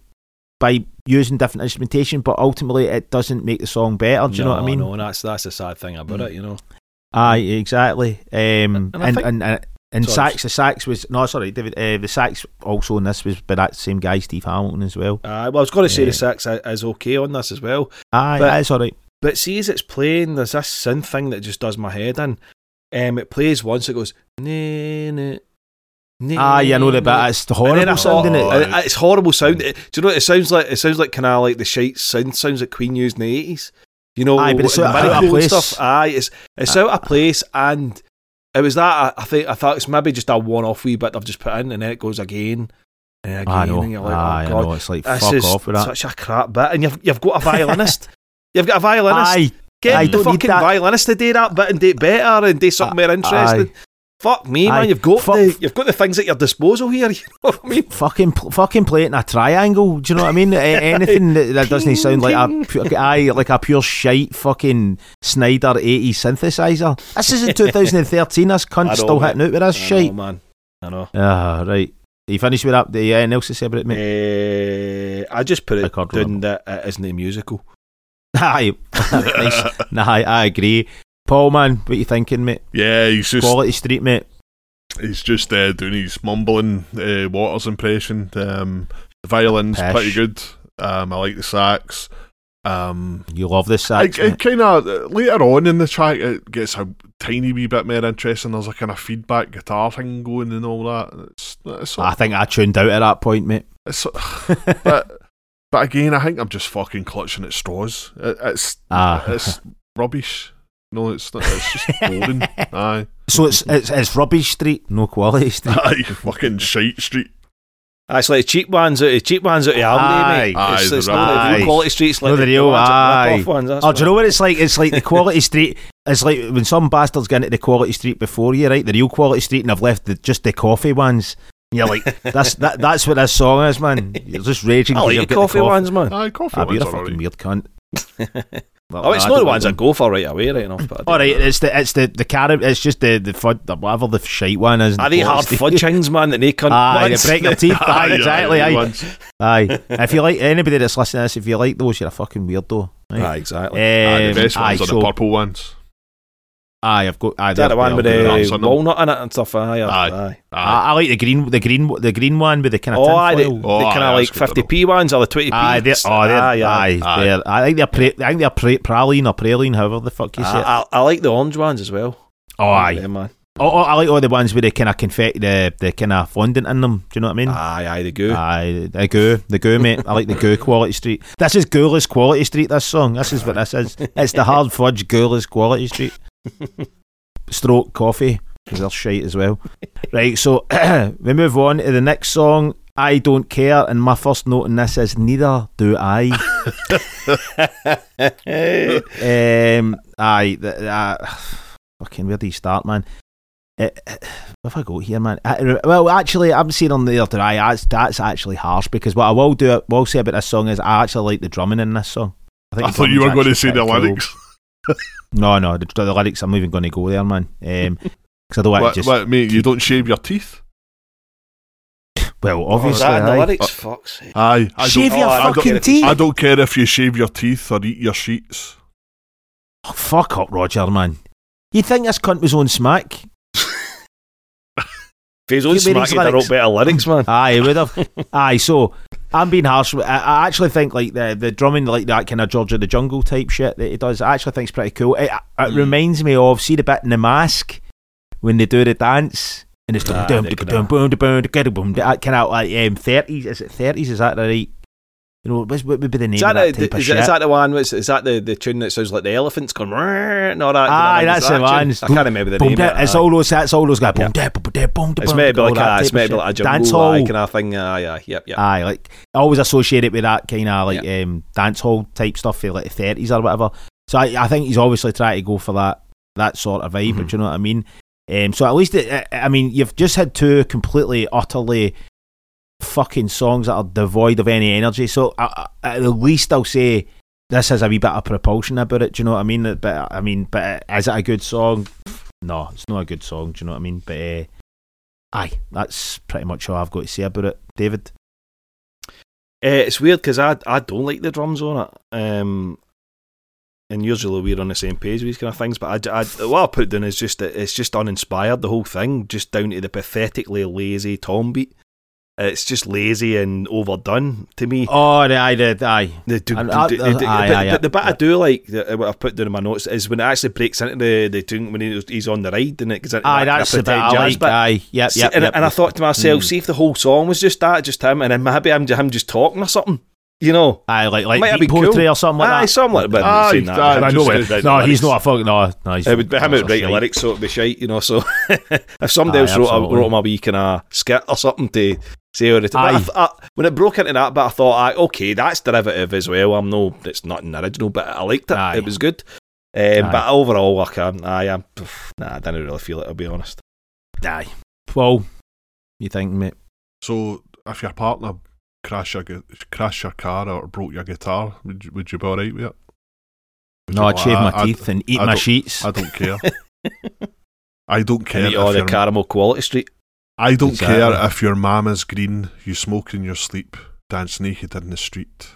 by using different instrumentation, but ultimately it doesn't make the song better. Do you know what I mean? No, that's that's the sad thing about Mm. it, you know. Aye, exactly. Um, And I and, think- and, and and Sorry. sax, the sax was no, sorry, David. Uh, the sax also in this was by that same guy, Steve Hamilton, as well. Uh, well, I was going to say Yeah. the i- is okay on this as well. Aye, But- that's all right. But see, as it's playing, there's this synth thing that just does my head in. Um, it plays once, it goes, nah, nah, nah, Aye, you know the bit. It's then horrible I sounding. thought, It. uh, it's horrible sound. It- do you know what it sounds like? It sounds like kind of like the shite sound sounds that Queen used in the eighties. You know, Aye, but it's the out- out of place. stuff. Aye, it's it's out of place, and it was that. I, I think I thought it's maybe just a one-off wee bit I've just put in, and then it goes again and again, I know. and you're like, oh I god, know. It's like this fuck is off with that. such a crap bit, and you've you've got a violinist. You've got a violinist. Aye, Get aye, the fucking violinist to do that bit and do it better and do something more interesting. Fuck me, Aye. man. You've got Fuck- the you've got the things at your disposal here. You know what I mean? fucking fucking play it in a triangle. Do you know what I mean? Anything that, that doesn't sound like a aye, like a pure shite fucking Snyder 80s synthesizer. This is in 2013. This know, still hitting out with this I shite. know, man. I know. Ah, right. You finished with that? Yeah, anything else to say about it, mate? Uh, I just put it down that it isn't a musical. Aye, nice. Nah, I, I agree. Paul, man, what you thinking, mate? yeah, he's just Quality Street, mate. he's just uh, doing his mumbling uh, Waters impression. Um, the violin's Pish. pretty good. Um, I like the sax. Um, You love this sax, it, it kind of later on in the track it gets a tiny wee bit more interesting. There's a kind of feedback guitar thing going and all that. It's, it's, I think I tuned out at that point, mate. it's but but again, I think I'm just fucking clutching at straws. It, it's Ah. it's rubbish. No, it's not. It's just boring. Aye, So it's, it's it's rubbish street, no quality street. aye, fucking shite street. Actually, cheap ones out of cheap ones out of Aldi, mate. Aye, it's, the it's rubbish. not the real quality streets like No, the the, real, ones that aye. off ones. Oh, do you know what- what it's like? It's like the quality street. It's like when some bastards get into the quality street before you, right? The real quality street, and I've left the, just the coffee ones. And you're like, that's that, that's what this song is, man. You're just raging. I 'cause like you've the coffee ones, man. Aye, coffee Ah, ones you're a fucking alright. weird cunt. Well, Oh, it's not the ones like I go for right away, right enough. But I All know. it's the it's the the carrot. It's just the the fud, the whatever the shite one is. Are they hard fudgings, man? That they couldn't. Aye, they once? break your teeth. Aye, Aye, exactly. aye, Aye, If you like anybody that's listening to this, if you like those, you're a fucking weirdo. Aye. Aye, exactly. Aye, Um, the best aye, ones are so- the purple ones. Aye, I've got. Aye, Is that the one with they're good. nuts the walnut in it and stuff? Aye, Aye. aye. I, Aye. I like the green, the green, the green one with the kind of Oh, aye, the. Oh, the aye, kind of like that's good to 50p ones or the 20p. Aye, they're, oh, they're, aye, aye, Aye. they're, I think they're, pra- I think they're pra- praline or praline, however the fuck you say. I, I, I like the orange ones as well. Oh, aye. Yeah, man. Oh, oh, I like all the ones with the kind of confetti, the, the kind of fondant in them. Do you know what I mean? Aye, aye, the goo. Aye, the goo, the goo, mate. I like the goo quality street. This is Gooless quality street. This song. This is what this is. It's the hard fudge Gooless quality street. Stroke coffee because they're shite as well. Right, so we move on to the next song. I don't care, and my first note in this is neither do I. um, aye, the, uh, fucking where do you start, man? Uh, uh, if I go here, man. Uh, well, actually, I'm seeing on the other eye. That's that's actually harsh because what I will do, will say about this song is I actually like the drumming in this song. think I thought you were going to say actually the pretty cool. lyrics. No, no, the, the lyrics. I'm not even going to go there, man. Um, because I don't want What, to just. what, mate, you don't shave your teeth? Well, Oh, obviously, that in the aye. lyrics? Fuck's sake. Aye. I shave don't, your oh, fucking get it. teeth. I don't care if you shave your teeth or eat your sheets. Oh, fuck up, Roger, man. You think this cunt was on smack? If he's on Give me smack, these he'd lyrics. wrote better lyrics, man. Aye, he would have. Aye, so I'm being harsh. I, I actually think like the the drumming, like that kind of George of the Jungle type shit that he does. I actually think it's pretty cool. It, it Mm. reminds me of see the bit in the mask when they do the dance and it's Aye, dum they dum could, dum boom boom boom boom that kind of like um thirties. Is it thirties? Is that the right? You know, what would be the name Is of that, that the, type of is, shit? is that the one? Is, is that the, the tune that sounds like the elephants going and all that? Aye, Is that's that the one. I can't remember the Boom, name. it, it's all those. That's all those guys. Boom, Yeah. da, boom, boom, It's maybe like a, it's maybe like a Dance hall. kind of thing. Aye, aye, yep, yep. Aye, like I always associate it with that kind of like um, dance hall type stuff for like the thirties or whatever. So I, I think he's obviously trying to go for that that sort of vibe. Mhm. Do you know what I mean? Um, so at least it, I mean you've just had two completely utterly fucking songs that are devoid of any energy. So I, I, at the least I'll say this has a wee bit of propulsion about it. Do you know what I mean? But I mean, but is it a good song? No, it's not a good song. Do you know what I mean? But uh, aye, that's pretty much all I've got to say about it, David. Uh, it's weird because I I don't like the drums on it. Um, and usually we're on the same page with these kind of things. But I, I, what I put down is just it's just uninspired. The whole thing, just down to the pathetically lazy tom beat. It's just lazy and overdone to me. Oh, I did, aye. The, do, do- I- do- I- aye, but, the bit I do like, the, what I've put down in my notes, is when it actually breaks into the, the tune when he's on the ride and it goes into Aye, that that's the bit I like. bit. Aye, yep, yep, and, yep. and I thought to myself, Mm. see if the whole song was just that, just him, and then maybe I'm, him just talking or something, you know? Aye, like like Might have beat been cool. or something like Aye, that. something like that. Aye, Saying that. aye, I know it. No, the he's not a fuck. No, no, he's It would be him would write the lyrics, so it'd be shite, you know. So if somebody Aye, else wrote a, absolutely. wrote him a wee kind of skit or something to say what it. But I, th- I, when it broke into that, but I thought, aye, okay, that's derivative as well. I'm no, it's not an original, but I liked it. Aye. It was good. Um, but overall, I can, I am, nah, I didn't really feel it. I'll be honest. Aye. Well, you think, mate? So, if your partner crash your crash your car or broke your guitar, would you, would you be alright with it? Would No, I'd shave I- my I- teeth and eat I my sheets. I don't care. I don't care. And eat if all the your- caramel quality street. I don't Exactly. care if your mama's green, you smoke in your sleep, dance naked in the street.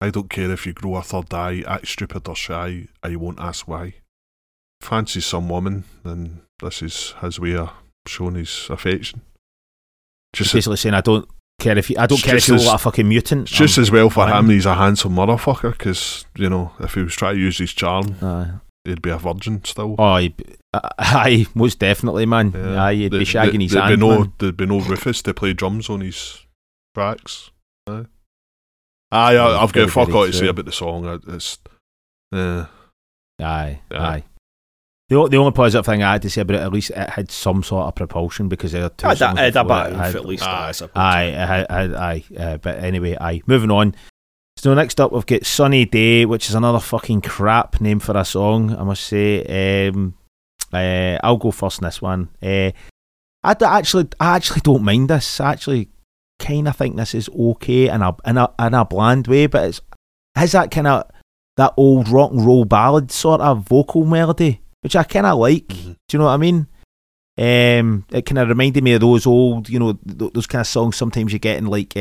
I don't care if you grow a third eye, act stupid or shy, I won't ask why. Fancy some woman, then this is his way of showing his affection. Just Just, basically saying I don't care if you. I don't care if as- a fucking mutant. just I'm as well for him, he's a handsome motherfucker, because, you know, if he was trying to use his charm, Aye. he'd be a virgin still. Oh, he'd be- uh, aye, most definitely, man. Yeah. Aye, he'd be shagging there- his there'd hand. be no, man. There'd be no Rufus to play drums on his tracks. Aye, aye I, I've Very, got fuck all to say about the song. It's, uh, Aye, Yeah. aye. The, the only positive thing I had to say about it, at least it had some sort of propulsion because there are two I'd, songs I'd, it had- at least. Aye. I suppose. Aye, aye, aye, aye. Uh, but anyway, aye. Moving on. So next up, we've got "Sunny Day," which is another fucking crap name for a song. I must say. Um, uh, I'll go first in this one. Uh, I d- actually, I actually don't mind this. I actually kind of think this is okay in a in a in a bland way, but it's has that kind of that old rock and roll ballad sort of vocal melody, which I kind of like. Mhm. Do you know what I mean? Um, it kind of reminded me of those old, you know, th- those kind of songs. Sometimes you get in like, uh,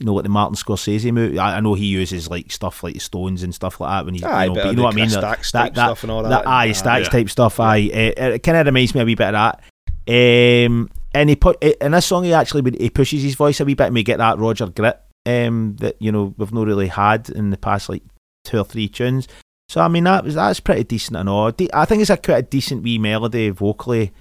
you know, like the Martin Scorsese movie. I, I know he uses like stuff like the Stones and stuff like that when he's, Aye, you know, but you know what I mean. Chris That- Stax that- type that- stuff and all that. that aye, Aye. Stax yeah. type stuff. Aye, it, it kind of reminds me a wee bit of that. Um, and he put in this song, he actually he pushes his voice a wee bit, and we get that Roger grit um, that you know we've not really had in the past like two or three tunes. So I mean that was that's pretty decent and all. De- I think it's a quite a decent wee melody vocally,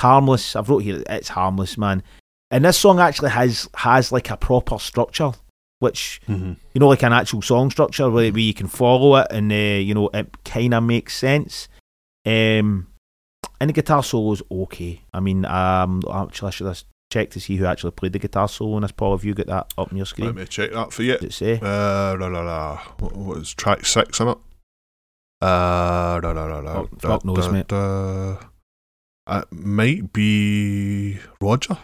harmless. I've wrote here it's harmless, man. And this song actually has has like a proper structure, which Mm-hmm. you know, like an actual song structure where, where you can follow it and uh, you know it kind of makes sense. Um, and the guitar solo is okay. I mean, um, actually, I should have checked to see who actually played the guitar solo. And this, Paul, have you got that up on your screen? Let me check that for you. Does it say? Uh, la, la, la. What, what is track six in it? Uh, da, da, da, da, da, knows, da, mate. da. It might be Roger.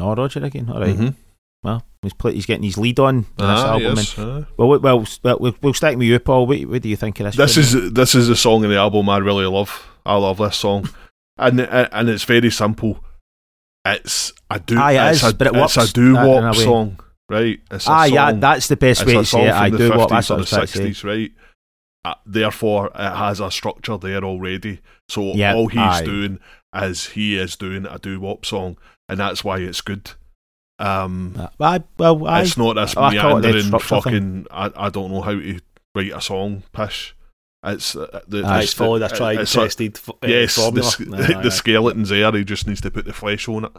Oh, Roger again. All right. Mhm. Well, he's play, he's getting his lead on in this Ah, album. yes, ah. well, well, well, we'll, we'll stick with you, Paul. What, what do you think of this? This tune? is this is a song in the album I really love. I love this song, and and it's very simple. It's a do. Aye, it it's is, a, but it it's works a do wop song, right? It's a ah, yeah, that's the best it's way to say it. I do what 50s that's what I the was trying to say. 60s, right? Uh, therefore, it has a structure there already. So Yeah, all he's aye. doing is he is doing a doo wop song, and that's why it's good. Um, Uh, I, well, I, it's not this I call it the meandering structure fucking. I, I don't know how to write a song. Pish. It's uh, the, Aye. It's followed a tried and it's a- tested f- uh, yes, the, formula. s- Aye, the aye. skeleton's there. He just needs to put the flesh on it,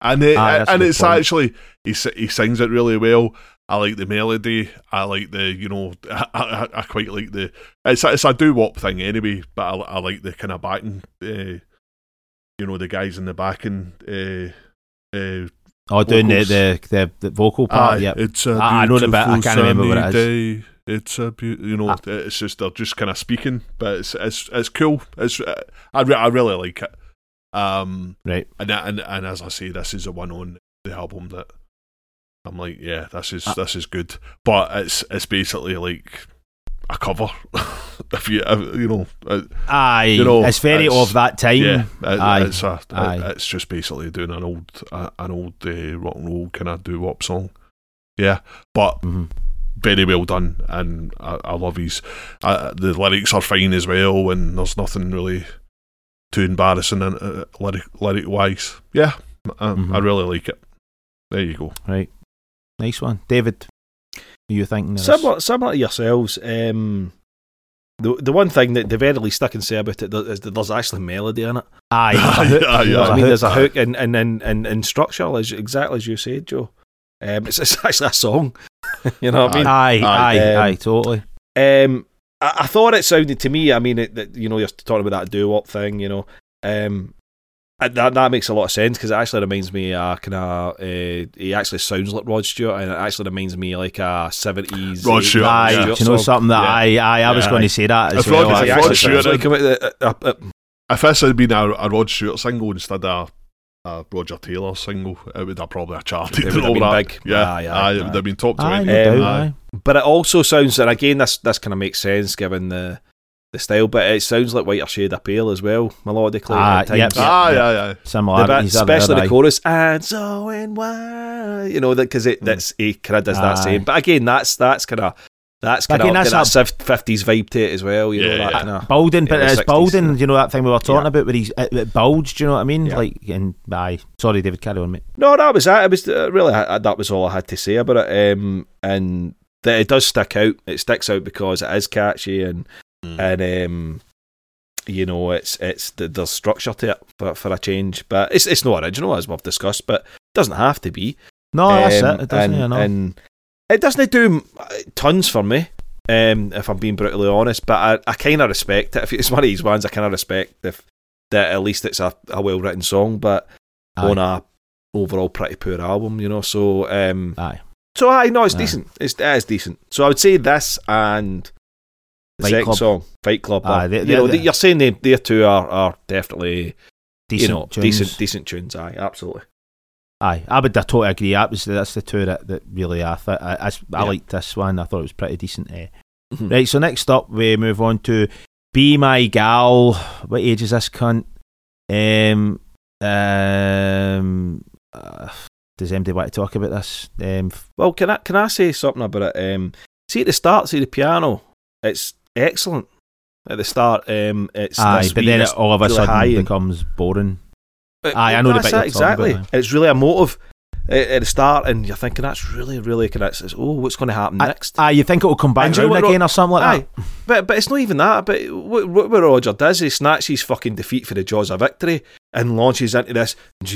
and it, Aye, that's a and it's point. actually he he sings it really well. I like the melody. I like the you know I, I, I quite like the it's a, it's a doo wop thing anyway. But I, I like the kind of backing. Uh, you know the guys in the backing. Uh, uh, oh, doing the, the, the, the vocal part. Yeah. it's a Ah, I know the bit, I can't remember what it sunny Day. It's a beau- you know, Ah. it's just they're just kind of speaking, but it's it's it's cool. It's uh, I re- I really like it. Um, Right. and and and as I say, this is the one on the album that I'm like, yeah, this is Ah. this is good, but it's it's basically like a cover. if you you know, uh, Aye, You know, it's very it's- of that time. yeah, it- aye, it's a, aye. it's just basically doing an old uh, an old uh, rock and roll kind of doo wop song. Yeah, but Mhm. very well done, and I, I love his. Uh, the lyrics are fine as well, and there's nothing really too embarrassing in uh, lyric lyric wise. Yeah, I, I Mhm. really like it. There you go. Right. Nice one. David, what are you thinking of this? Similar, similar to yourselves. Um, the the one thing that the very least I can say about it is that there's actually melody in it. Aye, Aye, there's a aye, There's aye. a I mean, there's a hook and and and and, and structure, as exactly as you said, Joe. Um, it's, it's actually a song. you know what I mean? Aye, aye, Aye, um, aye, totally. Um, I, I thought it sounded to me. I mean, it, that you know, you're talking about that do wop thing. You know, um, and that that makes a lot of sense because it actually reminds me. Uh, kind of, uh, he actually sounds like Rod Stewart, and it actually reminds me like a seventies Rod Stewart, Aye, yeah. do you know something that Yeah. I, I, I was Yeah. going to say that as If well. Rod, if, Rod Stewart, like, uh, uh, uh, if this had been a, a Rod Stewart single instead of a Roger Taylor single, it would have probably have charted It would have all been that. big. Yeah, aye, aye, aye, it would have been top Aye, twenty. no Um, aye. aye. but it also sounds, and again, this this kind of makes sense given the the style. But it sounds like Whiter Shade of Pale as well, melodically. Ah, at times. yep, yep. Aye, aye, aye. The Similarities bit, are there, especially the chorus, and so and why, you know, that because it Mm. that's he kind of does that same. But again, that's that's kind of that's But kind of that's that fifties vibe to it as well. You Yeah, know, that yeah. kind of Balding, but it's 60s, Balding, you know that thing we were talking Yeah. about where he's it, it bulged, you know what I mean? Yeah. Like, and aye, sorry, David, carry on, mate. No, that was that. It was uh, really uh, that was all I had to say about it. Um, and that it does stick out. It sticks out because it is catchy and Mm. and um, you know, it's it's th- there's structure to it for, for a change. But it's it's not original as we've discussed, but it doesn't have to be. No, that's Um, it. It doesn't, and, and it doesn't do tons for me. Um, if I'm being brutally honest, but I, I kind of respect it. If it's one of these ones, I kind of respect if that at least it's a, a well written song, but Aye. on a overall pretty poor album, you know. So um, Aye. so I know it's Aye. decent. It's it is decent. So I would say this and Fight second Club. song, Fight Club. Aye, they- you know, the- you're saying they, they two are, are definitely decent, you know tunes. decent decent tunes. Aye, absolutely. Aye, I would I totally agree. That was that's the two that, that really I th- I, I, I Yeah. liked this one. I thought it was pretty decent. Eh. Mhm. Right, so next up we move on to "Be My Gal." What age is this cunt? Um, um, uh, does anybody want to talk about this? Um, Well, can I can I say something about it? Um, see at the start, see the piano. It's excellent at the start. Um, it's aye, this but wee- then it's it all of a really sudden high and- becomes boring. Aye, I know the bit it, you're about, exactly. It's really emotive uh, at the start, and you're thinking that's really, really kind of. Oh, what's going to happen next? Ah, you think it will come back And do you round again or something like Aye, but but it's not even that. But what, what what Roger does, he snatches his fucking defeat for the jaws of victory and launches into this. Oh,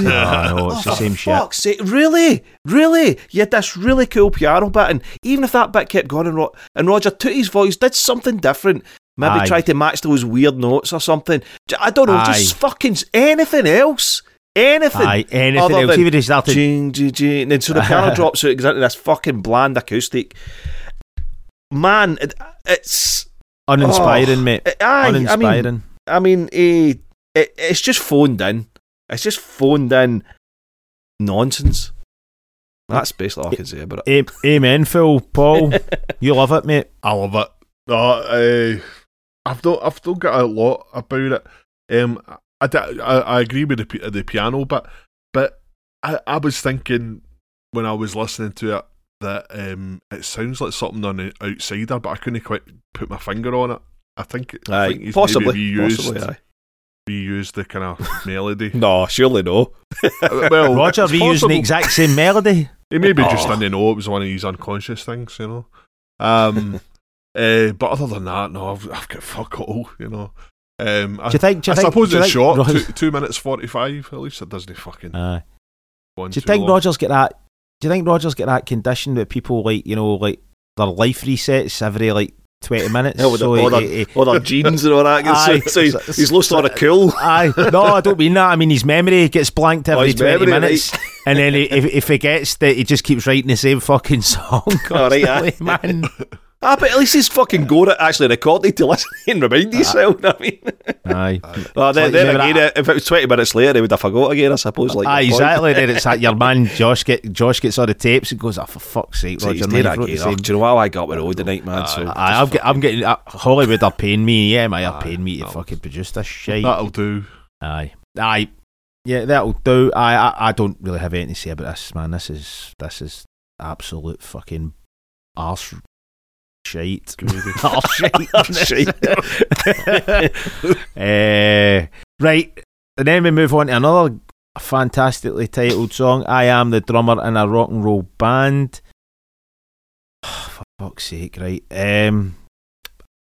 no, it's Oh, the same shit. sake. Really? Really? You had this really cool piano bit, and even if that bit kept going, and, Ro- and Roger took his voice, did something different, maybe Aye. tried to match those weird notes or something. I don't know, just fucking anything else. Anything. Aye, anything else. than Even he started. Jing, jing, jing. And then so the piano drops out, it goes into this fucking bland acoustic. Man, it, it's. Uninspiring, oh, mate. Aye, I mean, Uninspiring. I mean, eh, it, it's just phoned in. It's just phoned in nonsense. That's basically all I can say about it. Amen, Phil. Paul, you love it, mate. I love it. No, uh, I've not, I've not got a lot about it. Um, I, d- I, I agree with the the piano bit, but I, I was thinking when I was listening to it that um, it sounds like something on the outsider, but I couldn't quite put my finger on it. I think, I think he's possibly. maybe reused, possibly aye. reused the kind of melody. No, surely no. Uh, well, Roger it's reusing possible. the exact same melody. He maybe just Oh. didn't know it was one of these unconscious things, you know. Um, eh, but other than that, no, I've, I've got fuck all, you know. Um, I, Do you think? Do I you think, suppose it's think short, Ros- two, two minutes forty-five. At least it doesn't fucking. Aye. Do you think long. Rogers get that? Do you think Rogers get that condition that people like, you know, like their life resets every like twenty minutes? Yeah, with so all, he- their, he- all their jeans and all that. Aye. so, so he's, he's lost all the cool. Aye, no, I don't mean that. I mean his memory gets blanked Oh, every his twenty memory, minutes, and then he, if if he gets that, he just keeps writing the same fucking song All right, aye. man. Ah, but at least he's fucking got it actually recorded to listen and remind yourself. I mean, Aye, well, then, like then maybe again, if it was twenty minutes later, he would have forgot again. I suppose. Like aye, exactly. Then it's like your man Josh get Josh gets all the tapes and goes, "Oh, for fuck's sake, So he's Roger!" doing that again. Oh, do you know what I got with road tonight, man? So Aye, I'm, get, I'm getting uh, Hollywood are paying me. Yeah, my are paying me to fucking produce this shit. That'll do. Aye, aye, yeah, that'll do. I, I, I don't really have anything to say about this, man. This is this is absolute fucking arse shite. arse shite. Eh, right, and then we move on to another fantastically titled song. I am the drummer in a rock and roll band. For fuck's sake, right? Um,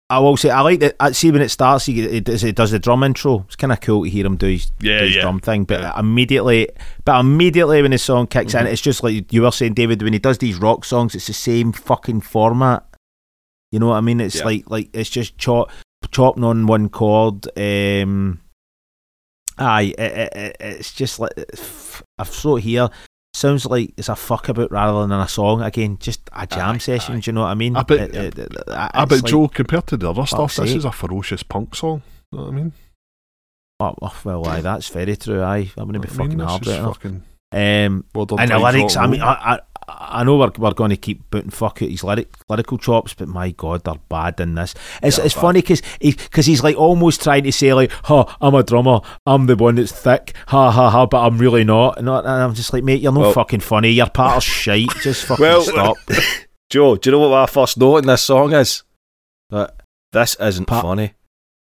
I will say I like that. I see when it starts, he it, does- it does the drum intro. It's kind of cool to hear him do his, Yeah, do his yeah. drum thing. But Yeah. immediately, but immediately when the song kicks in, Mhm. it's just like you were saying, David. When he does these rock songs, it's the same fucking format. You know what I mean? It's Yeah. like like it's just chop chopping on one chord. Um, aye, it, it, it, it's just like I've it here. Sounds like it's a fuck about rather than a song. Again, just a jam Aye, session. aye. Do you know what I mean? I bet- I like- Joe, compared to the other stuff, fuck's this is a ferocious punk song. You know what I mean? Oh, oh, well, aye, that's very true. Aye, I'm gonna be I mean, fucking hard right fucking Um, and the lyrics. I mean. I, I, I know we're, we're going to keep putting fuck out his lyric, lyrical chops, but my god, they're bad in this. It's it's bad. funny because because he's like almost trying to say like, "Ha, I'm a drummer. I'm the one that's thick. Ha ha ha," but I'm really not. And, I'm just like, mate, you're not Well- fucking funny. You're part of shite. Just fucking Well- stop. Joe, do you know what my first note in this song is? That this isn't Pa- funny.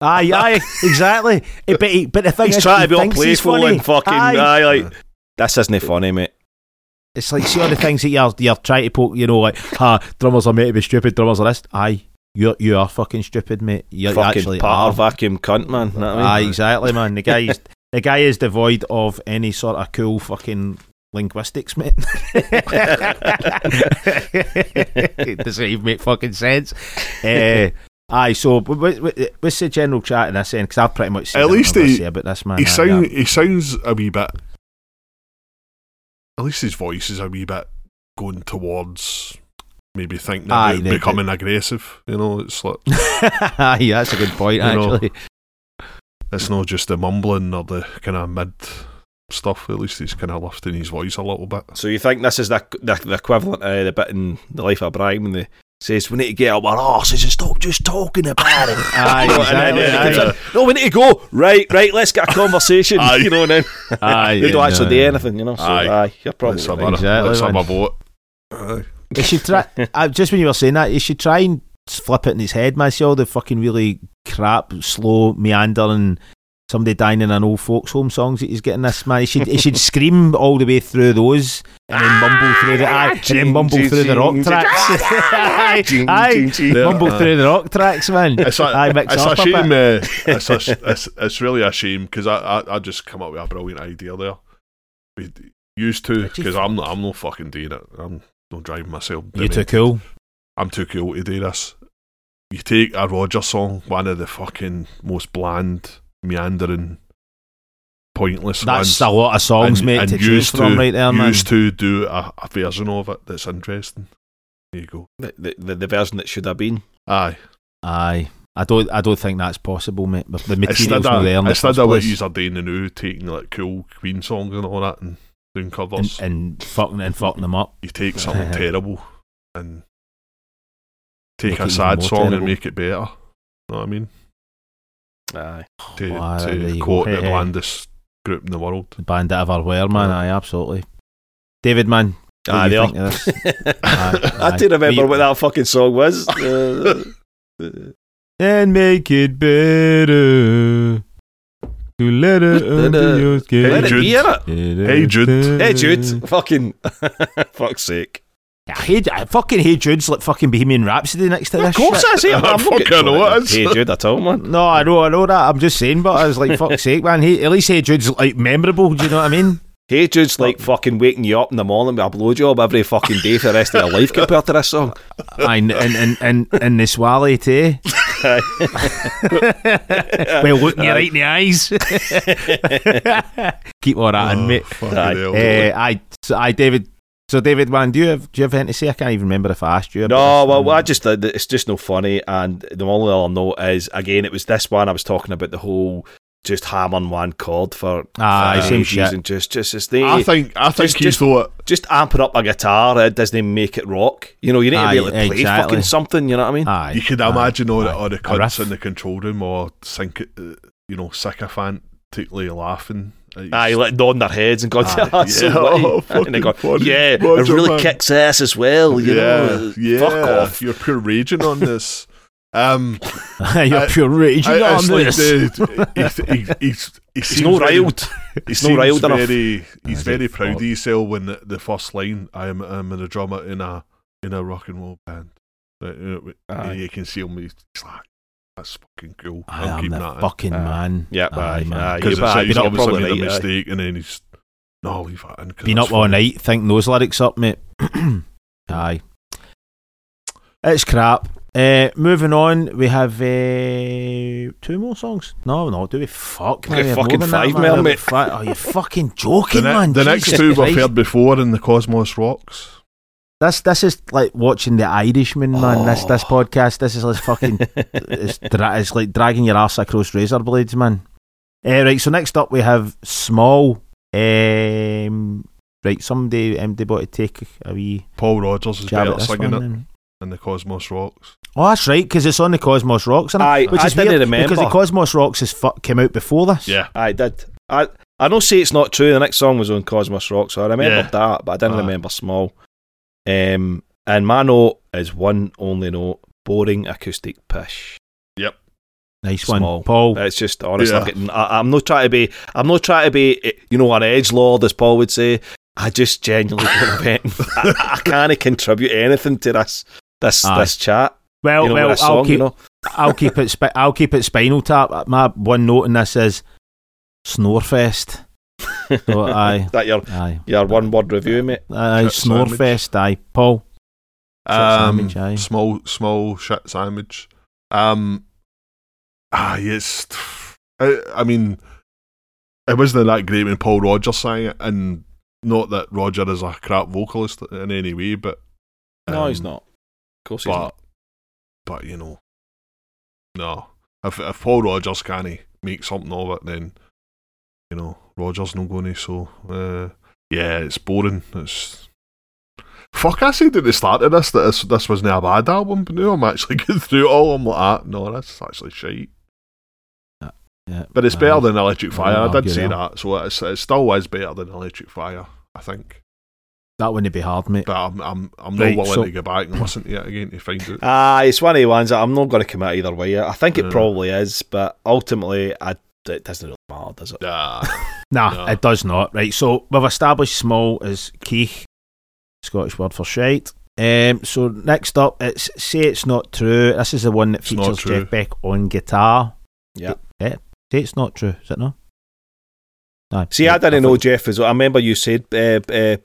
aye, aye, exactly. But he, but the thing He's is, trying he to be all playful and fucking Aye. aye, like this isn't funny, mate. It's like see all the things that you're you're trying to poke, you know, like ha, drummers are meant to be stupid, drummers are this. Aye, you you are fucking stupid, mate. You fucking actually part are. of vacuum cunt, man. Know what I mean? Aye, exactly, man. The guy is the guy is devoid of any sort of cool fucking linguistics, mate. it doesn't even make fucking sense. Uh, aye, so wh- wh- what's the general chat in this end? Because I've pretty much said At least I've got to he- say about this man. he Aye, sound he sounds a wee bit. At least his voice is a wee bit going towards maybe thinking Aye, about the- becoming aggressive. You know, it's like Aye, that's a good point. You know, Actually, it's not just the mumbling or the kind of mid stuff. At least he's kind of lifting his voice a little bit. So you think this is the the, the equivalent of the bit in the life of Brian when they says we need to get up our arses and stop just talking about it. Aye, You know, and then- exactly, then aye. no, we need to go. Right, right, let's get a conversation. Aye. you know, and then Aye, they don't yeah, actually do anything, you know. So, Aye. aye, you're probably Let's have right. a, Exactly, let's have a vote. Aye. You should try. uh, just when you were saying that, you should try and flip it in his head, man. See all the fucking really crap, slow, meandering, somebody dying in an old folks' home songs that he's getting this man. He should he should scream all the way through those and then mumble through the aye, and then mumble through the rock tracks. aye, mumble through the rock tracks, man. It's a, aye, mix it's up a a shame. bit. Uh, it's, a, it's, it's really a shame because I, I I just come up with a brilliant idea there. We used to because I'm not I'm not fucking doing it. I'm not driving myself. You doing too cool. I'm too cool to do this. You take a Roger song, one of the fucking most bland, meandering, pointless That's ones. a lot of songs, and, mate, and to choose used from to, right there, man. used to do a, a version of it that's interesting. There you go. The, the, the, the version that should have been. Aye. Aye. I don't. I don't think that's possible, mate. The material's Instead not there the instead first of what place. you are doing now, taking like cool Queen songs and all that and doing covers, and fucking and fucking them up. you take something terrible and take Make a sad song terrible. and make it better. Know what I mean? Aye. To, Wow, to quote the Hey, hey. blandest group in the world. The bandit of our wear, man. Aye, absolutely. David, man. What Aye, do you they think are. of this? Aye, I aye. do remember You- what that fucking song was. Uh, uh, and make it better. To let it under your skin. let it Jude. be in it. Hey, Jude. Hey, Jude. Fucking. fuck's sake. Yeah, Hey, Ju- fucking Hey Jude's like fucking Bohemian Rhapsody next to this Of course shit. I say I I'm not fucking getting know told it is. Hey, Jude, at all, man. No, I know, I know that. I'm just saying, but I was like, fuck's sake, man. Hey, at least Hey Jude's like memorable. Do you know what I mean? Hey, Jude's like fucking waking you up in the morning with a blowjob every fucking day for the rest of your life compared to this song. Aye, and and and and, and the swally too. well, looking you Aye. right in the eyes. Keep all that in, mate. Oh, Aye. Uh, I, I, David. So, David, man, do you have do you have anything to say? I can't even remember if I asked you. No, about well, this. well, I just uh, it's just no funny. And the only other note is again, it was this one I was talking about the whole just hammering one chord for Aye, for same shit. and just just as they I think I think Just- he just- thought just amping up a guitar. It doesn't make it rock. You know, you need to be able to play exactly. fucking something. You know what I mean? Aye, you could aye, imagine all the aye. all the cunts in the control room or sync it, uh, you know, sycophantically laughing. At Aye, like nodding their heads and going, Aye. "Ah, Yeah, witty." oh, and they go, funny. "Yeah, it really man. kicks ass as well." You yeah, know, yeah. fuck off. You're pure raging on this. Um, You're I- pure raging I- on it's like this. the, he, he, he's, he He's seems no very- riled. He's no seems riled enough. He's very proud of himself when the, the first line, "I am I'm a drummer in a in a rock and roll band." Right, you, know, you can see him. He's like, "That's fucking cool." I I'm am the that in. fucking Aye. man. Yeah, aye, man. because Yeah, it's but like he's you're obviously probably made a right, aye. mistake, and then he's no leave that in. 'cause Been it's up all funny." night thinking those lyrics up, mate. Aye. It's crap. Uh, moving on, we have uh, two more songs. No, no, do we? Fuck, We man. we have fucking than that, five man. more, mate. got fi- Oh, you fucking joking, The, ne- man. the next Jesus two we've heard before in the Cosmos Rocks. This this is like watching The Irishman, man. This this Oh. podcast. This is like fucking. it's, dra- it's like dragging your ass across razor blades, man. Uh, right. So next up we have Small. Um, right. Somebody um, they want to take a wee Paul Rodgers is jab better singing one. it then. in the Cosmos Rocks. Oh, that's right, because it's on the Cosmos Rocks, and Aye, which I is didn't weird remember. because the Cosmos Rocks is fu- came out before this. Yeah, I did. I I don't Say it's not true. The next song was on Cosmos Rocks, so I remembered Yeah. that, but I didn't Aye. remember Small. Um, and my note is one only note: boring acoustic pish. Yep. Nice one, Paul. It's just honestly, I'm, getting, I, I'm not trying to be. I'm not trying to be. eh, You know, an edge lord, as Paul would say. I just genuinely don't have I, I can't contribute anything to this this Aye. this chat. well, You know, well, with this I'll keep you know. I'll keep it spi- I'll keep it Spinal Tap. My one note in this is Snorefest. So aye, that your aye, your one word review, mate. aye, Shit sandwich. Snorefest. Aye, Paul. Um, sandwich, aye. small small shit sandwich. Um, ah, yes. I, I mean, it wasn't that great when Paul Rodgers sang it, and not that Roger is a crap vocalist in any way, but No, he's um, not. Of course, he's not. but you know, no. If if Paul Rodgers can't make something of it, then you know Rogers not going to. So uh, yeah, it's boring. It's fuck, I said at the start of this that this, this wasn't a bad album, but now I'm actually going through it all. I'm like, ah, no, that's actually shite. Yeah, But it's aye. better than Electric Fire. I did say that, so it's, it still is better than Electric Fire, I think. That wouldn't be hard, mate. But I'm I'm I'm Right, not willing so- to go back and listen to it again to find out. Ah, it's one of the ones that I'm not going to commit either way. I think it Yeah. probably is, but ultimately, I, it doesn't really matter, does it? Ah, Nah, No. it does not. Right, so we've established small as Keith, Scottish word for shite. Um, so next up, it's Say It's Not True. This is the one that features. Jeff Beck on guitar. Yeah. yeah. Say It's Not True, is it not? Aye. See, I Yeah, didn't know think- Jeff as well. I remember you said, uh, uh,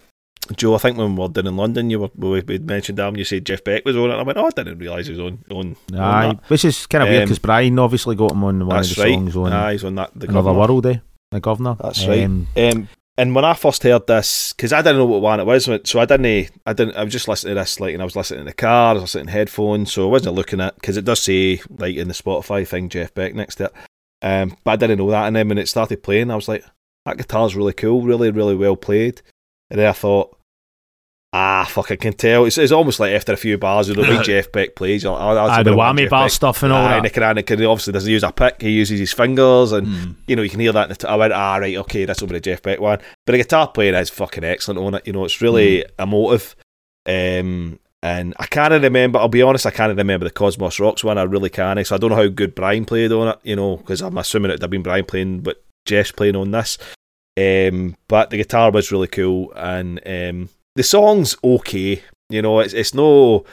Joe, I think when we were down in London, you were we we mentioned him. You said Jeff Beck was on it. I went, oh, I didn't realise he was on on. on Aye, that. which is kind of weird Um, because Brian obviously got him on one of the right. songs on Aye, he's on that. The Another Governor. World, eh? The Governor. That's right. Um, Um, and when I first heard this, because I didn't know what one it was, so I didn't, I didn't, I was just listening to this, like, and I was listening in the car, I was listening in headphones, so I wasn't looking at, because it does say, like, in the Spotify thing, Jeff Beck next to it. Um, but I didn't know that, and then when it started playing, I was like, that guitar's really cool, really, really well played. And then I thought, ah, fuck, I can tell. It's, it's almost like after a few bars, you know, the way Jeff Beck plays, you're like, oh, that's a aye, the whammy bar Beck- stuff and all Aye, that. and, it can, and it he obviously doesn't use a pick, he uses his fingers, and mm. you know, you can hear that. In the t- I went, ah, right, okay, this will be the Jeff Beck one. But the guitar playing is fucking excellent on it. You know, it's really emotive. Um, and I can't remember. I'll be honest, I can't remember the Cosmos Rocks one. I really can't. So I don't know how good Brian played on it. You know, because I'm assuming it'd have been Brian playing, but Jeff's playing on this. Um, but the guitar was really cool, and um, the song's okay. You know, it's it's no.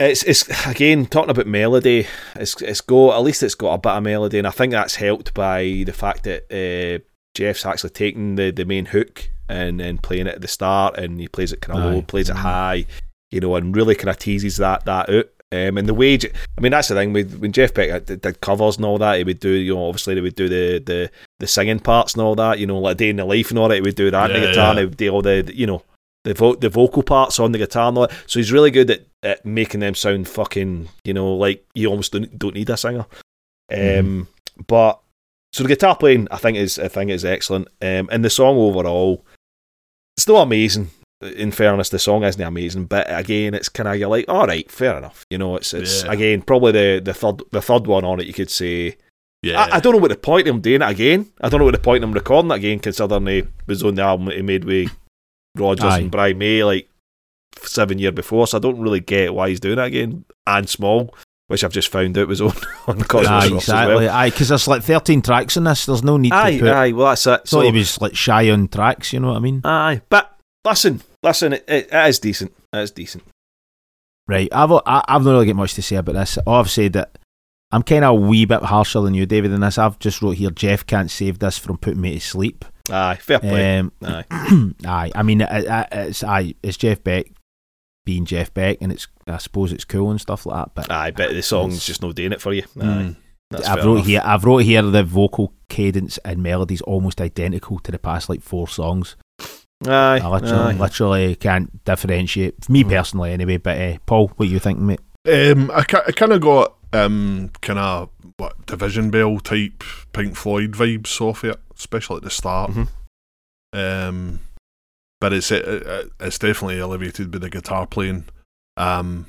It's it's again talking about melody. It's it's got at least it's got a bit of melody, and I think that's helped by the fact that uh, Jeff's actually taking the, the main hook and and playing it at the start, and he plays it kind of low, plays it high, you know, and really kind of teases that that out. Um, and the way, I mean, that's the thing with when Jeff Beck did, did covers and all that. He would do, you know, obviously they would do the the the singing parts and all that. You know, like day in the life and all that. He would do that on the Yeah, guitar. And he would do all the, you know, the vo- the vocal parts on the guitar and all that. So he's really good at, at making them sound fucking, you know, like you almost don't, don't need a singer. Um, but so the guitar playing, I think is I think is excellent. Um, and the song overall, it's not amazing. In fairness, the song isn't amazing, but again, it's kind of you're like, all right, fair enough. You know, it's it's Yeah. again probably the the third the third one on it. You could say. Yeah. I, I don't know what the point of him doing it again. I don't know what the point of him recording it again, considering he was on the album that he made with Rodgers Aye. and Brian May like seven year before. So I don't really get why he's doing it again. And Small, which I've just found out was on on Cosmos Aye, Rocks exactly. as well. Aye, because there's like 13 tracks in this. There's no need Aye, to put. aye. Well, that's it. So he was like shy on tracks, you know what I mean? aye, but listen, listen, it, it, it is decent. It is decent. Right. I've I, I've not really got much to say about this. All I've said that I'm kind of a wee bit harsher than you, David, in this. I've just wrote here. Jeff can't save this from putting me to sleep. Aye, fair play. Um, aye, aye. I mean, it, it, it's aye. It's Jeff Beck being Jeff Beck, and it's I suppose it's cool and stuff like that. But aye, but the song's just no doing it for you. Aye, Mm. that's I've wrote enough. here. I've wrote here the vocal cadence and melodies almost identical to the past like four songs. Aye, I literally, aye. literally can't differentiate. Me Mm. personally, anyway. But uh, Paul, what you think, mate? Um, I, ki- I kind of got um, kind of what Division Bell type Pink Floyd vibes off it, especially at the start. Mhm. Um, but it's it, it, it's definitely elevated by the guitar playing. Um,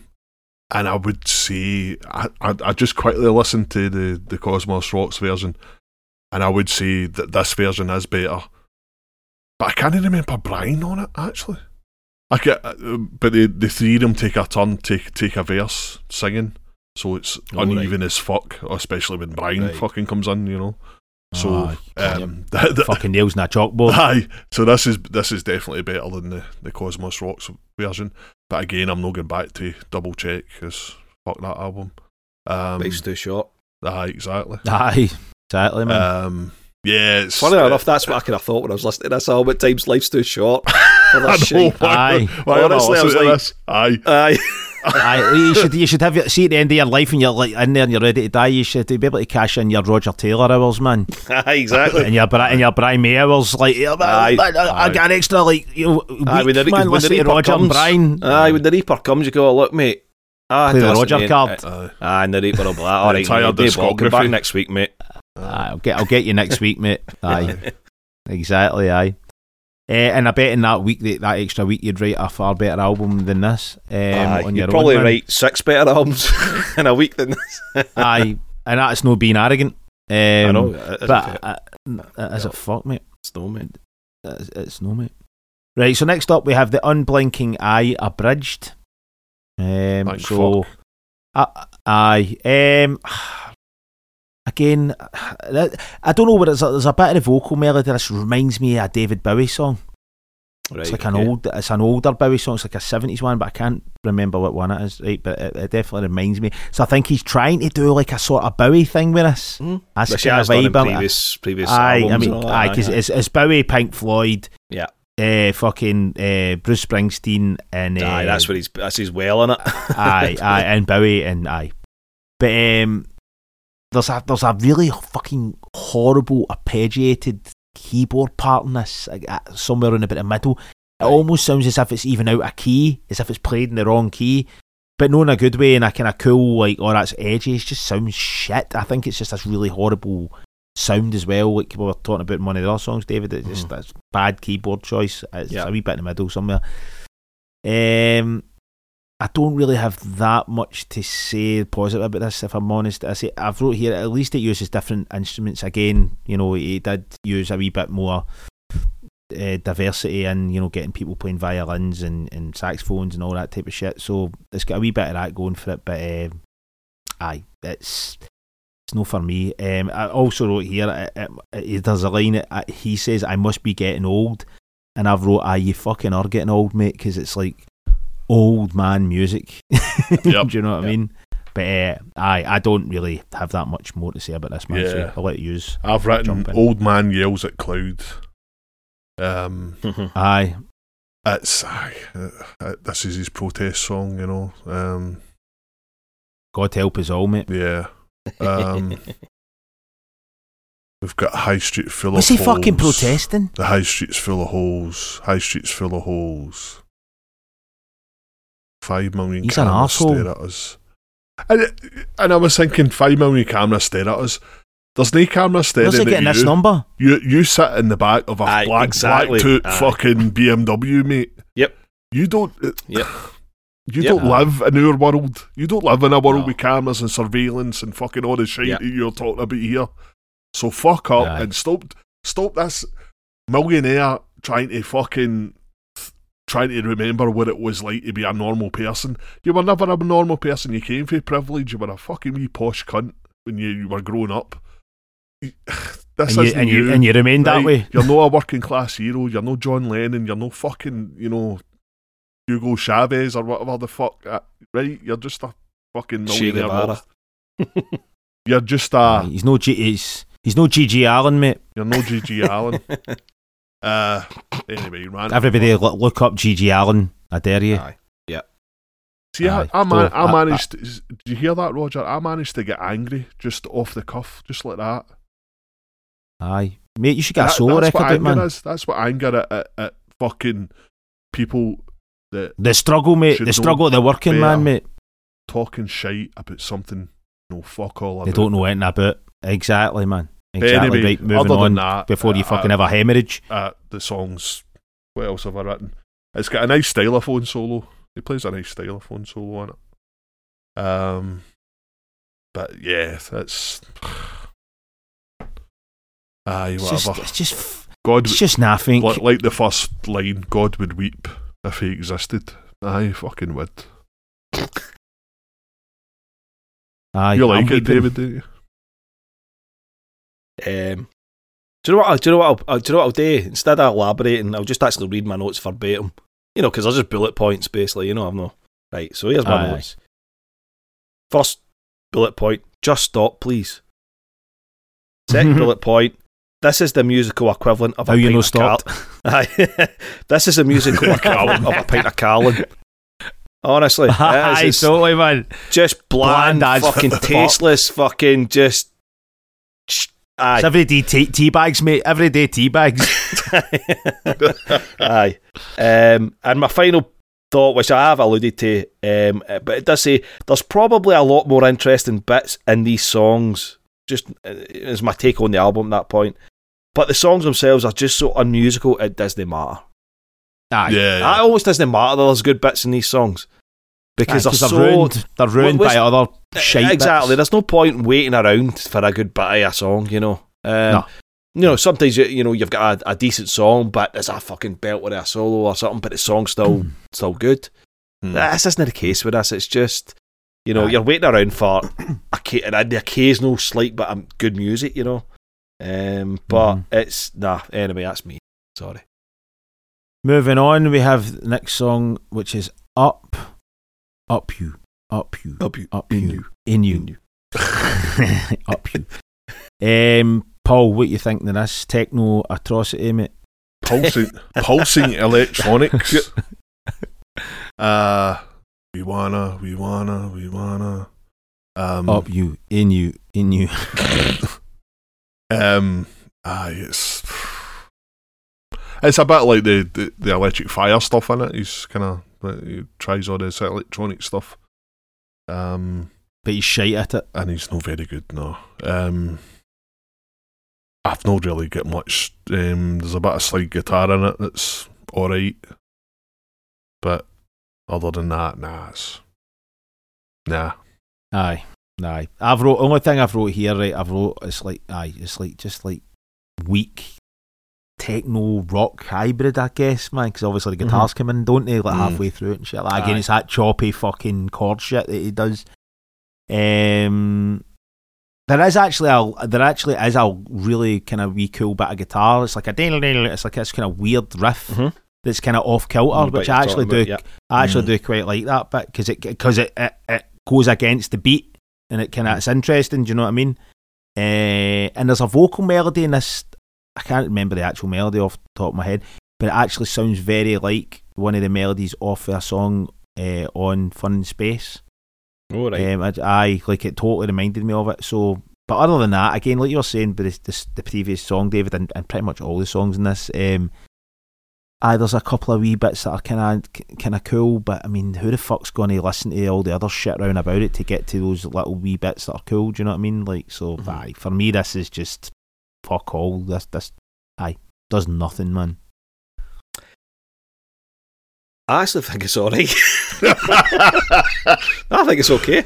and I would say I, I I just quickly listened to the the Cosmos Rocks version, and I would say that this version is better. But I can't even remember Brian on it actually. I get, uh, but the the three of them take a turn, take take a verse singing, so it's Oh, right. uneven as fuck, especially when Brian Right. fucking comes in, you know. So Oh, um, that- that- fucking nails in a chalkboard. Aye, so this is this is definitely better than the, the Cosmos Rocks version. But again, I'm not going back to double check because fuck that album. Um, Life's too short. aye, exactly. Aye, exactly, man. Um, yeah, it's Funny enough, that's what I kind of thought when I was listening to this album. At times, life's too short for I that shit. Aye. why Honestly, I was like- this? Aye, Aye, Aye, you should you should have your see at the end of your life and you're like in there and you're ready to die. You should be able to cash in your Roger Taylor hours, man, aye, exactly. and your Bri- and your Brian May hours. Like, yeah, man, Aye. man, I, I Aye. get an extra like you know, week, Aye, when the, man, when the listening to Reaper Roger and comes, Brian. Aye, when the Reaper comes, you go, look, mate. Ah, Play the listen, Roger mate. card. aye. Aye, and the Reaper will be like, all right, entire mate, Dave Ball, come back next week, mate. Aye, I'll get I'll get you next week, mate. Aye, exactly. Aye. Uh, and I bet in that week, that, that extra week, you'd write a far better album than this. Um, Aye, on you'd your probably own, write six better albums in a week than this. Aye, and that's no being arrogant. Um, I know. it- but uh, uh, as a fuck, mate. it's no, mate. It's, it's no, mate. Right, so next up we have the Unblinking Eye abridged. Um, Thank so, uh, aye. Um, again, I don't know what it's. There's a bit of the vocal melody. This reminds me of a David Bowie song. Right, It's like an old, it's an older Bowie song. It's like a seventies one, but I can't remember what one it is. Right, but it, it definitely reminds me. So I think he's trying to do like a sort of Bowie thing with us. Mm. That's Which kind of vibe. Previous, previous Aye, I mean, aye, because it's, it's Bowie, Pink Floyd, Yeah. uh, fucking uh, Bruce Springsteen, and uh, Aye, that's what he's that's his well in it. aye, aye, and Bowie, and aye. But um, there's a there's a really fucking horrible arpeggiated keyboard part in this, like, uh, somewhere in about the middle. It almost sounds as if it's even out of key, as if it's played in the wrong key. But not in a good way, in a kind of cool, like, oh, that's edgy. It just sounds shit. I think it's just this really horrible sound as well. Like we were talking about in one of the other songs, David. It's just Mhm. that's bad keyboard choice. It's Yeah. a wee bit in the middle somewhere. Um, I don't really have that much to say positive about this, if I'm honest. I say I've wrote here at least it uses different instruments. Again, you know, he did use a wee bit more uh, diversity and you know getting people playing violins and, and saxophones and all that type of shit. So it's got a wee bit of that going for it. But um, aye, it's it's no for me. Um, I also wrote here. uh, uh, uh, there's a line. Uh, he says, "I must be getting old," and I've wrote, "Ah, you fucking are getting old, mate," because it's like old man music. Yep. Do you know what I mean? But uh, aye, I don't really have that much more to say about this man. Yeah. So I'll let you use. I've written "Old Man Yells at Cloud." Um, Aye, it's aye, uh, uh, this is his protest song, you know. Um, God help us all, mate. yeah, um, we've got High Street full Was of he fucking protesting? The High Street's full of holes. High Street's full of holes. Five million He's an cameras arsehole. stare at us. And, and I was thinking, five million cameras stare at us. There's no camera staring Where's he at getting you. this number? You you sit in the back of a Aye, black exactly. black toot Aye. fucking BMW, mate. Yep. You don't. Uh, yep. You Yep. don't live in our world. You don't live in a world No. with cameras and surveillance and fucking all the shit Yep. that you're talking about here. So fuck up Aye. and stop stop this millionaire trying to fucking trying to remember what it was like to be a normal person. You were never a normal person. You came from privilege. You were a fucking wee posh cunt when you, you were growing up. This And you, and you you. and you remained that way. You're no a working class hero. You're no John Lennon. You're no fucking, you know, Hugo Chavez or whatever the fuck. uh, right? You're just a fucking millionaire. You're just a. He's no G, he's he's no GG Allen, mate. You're no GG Allen. Uh, anyway, man. Everybody lo- look up GG Allen. I dare you. Aye. See, I, Aye. I, man, So, I I- managed. to, did you hear that, Roger? I managed to get angry just off the cuff, just like that. Aye, mate, you should get a That- solo that's record what out, anger man. is. That's what anger at, at, at fucking people that The struggle, mate. Should The struggle of the working man, mate. talking shite about something. No fuck all. They don't know anything about. Exactly, man. Exactly. anyway, right, moving other on than that, before you uh, fucking have a hemorrhage. uh, the songs. What else have I written? It's got a nice stylophone solo. He plays a nice stylophone solo on it. Um, but yeah, that's. Aye, It's whatever. just, it's just, f- God, it's just nothing. like, like the first line, God would weep if he existed. Aye, fucking would. Aye, you I'm like it, weeping. David? Do you? Um, do you know what? I'll, do you know what? I'll, I'll- do you know what I'll do? Instead of elaborating, I'll just actually read my notes verbatim. You know, because they're just bullet points, basically. You know, I'm not right. So here's my Aye. notes. First bullet point: just stop, please. Second bullet point: this is the musical equivalent of How a you pint know of Car- stopped? This is the musical equivalent of a pint of Carling. Honestly. Aye, It's totally, man. just bland, Bland fucking fuck. tasteless, fucking just. Aye. It's everyday tea, tea bags, mate. Everyday tea bags. Aye. Um, and my final thought, which I have alluded to, um, but it does say there's probably a lot more interesting bits in these songs. Just uh, is my take on the album at that point. but the songs themselves are just so unmusical. It doesn't matter. Aye. Yeah, It yeah. almost doesn't matter. that There's good bits in these songs because Aye, they're so they're ruined. They're ruined by other shite. exactly. bits. There's no point waiting around for a good bit of a song. You know. Um, No. You know, sometimes you, you know you've got a, a decent song, but there's a fucking belt with a solo or something, but the song's still still good. Hmm. This isn't the case with us. It's just, you know, Aye. you're waiting around for a, the occasional slight but of good music, you know. Um, but Mhm. it's nah. Anyway, that's me. Sorry. Moving on, we have the next song, which is Up, Up You, Up You, Up you, Up in You, In You, Up You. Um, Paul, what you think of this techno atrocity, mate? pulsing, pulsing electronics. Uh, we wanna, we wanna, we wanna. Um, Up You, In You, In You. um, aye, it's it's a bit like the, the, the electric fire stuff in it. He's kind of he tries all this electronic stuff. Um, But he's shite at it. and he's not very good no. Um, I've not really got much. Um, there's a bit of slide guitar in it that's all right, but other than that, nah, it's nah. Aye, aye. I've wrote only thing I've wrote here, right? I've wrote it's like aye, it's like just like weak techno rock hybrid, I guess, man. Because obviously the guitars come in, don't they? Like Mm. halfway through it and shit. Like again, it's that choppy fucking chord shit that he does. Um, there is actually a there actually is a really kind of wee cool bit of guitar. It's like a it's like this kind of weird riff Mhm. that's kind of off kilter, But which I actually do about, I actually Mm. do quite like that bit because it because it, it it goes against the beat and it kind of it's interesting. Do you know what I mean? Uh, and there's a vocal melody in this. I can't remember the actual melody off the top of my head, but it actually sounds very like one of the melodies off a song uh, on Fun in Space. All right. Um, I, I like it totally reminded me of it. So, but other than that, again, like you were saying, but this the previous song, David, and, and pretty much all the songs in this, um, aye, there's a couple of wee bits that are kind of kind of cool. But I mean, who the fuck's going to listen to all the other shit round about it to get to those little wee bits that are cool? Do you know what I mean? Like, so, Mhm. aye, for me, this is just fuck all. This, this, aye, does nothing, man. I actually think it's all right. I think it's okay.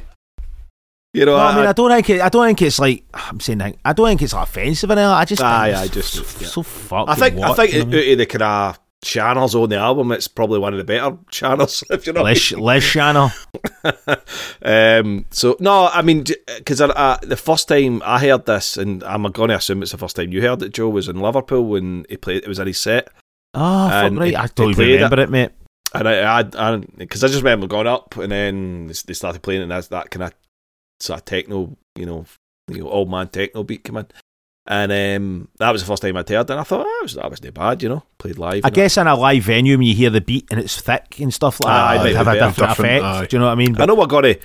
You know, No, I mean, I, I don't think it, I don't think it's like I'm saying. that- I don't think it's like offensive and all. I just, Aye, think aye, it's just- f- yeah. so fucking. I think I think you know out I of the kind of channels on the album, it's probably one of the better channels. If you know. what I Les, Les Channel. um, so no, I mean, because I, I, the first time I heard this, and I'm going to assume it's the first time you heard it, Joe, was in Liverpool when he played. It was in his set, Oh, And right. he- I don't remember it, mate. and I, I, because I, just remember going up, and then they started playing, and that's that kind of sort of techno, you know, you know, old man techno beat come in, and um, that was the first time I'd heard, it, and I thought oh, that was that wasn't bad, you know, played live. I guess in a live venue, when you hear the beat and it's thick and stuff like Aye, that, it might might have a different, Different, effect. aye. Do you know what I mean? I know we're gonna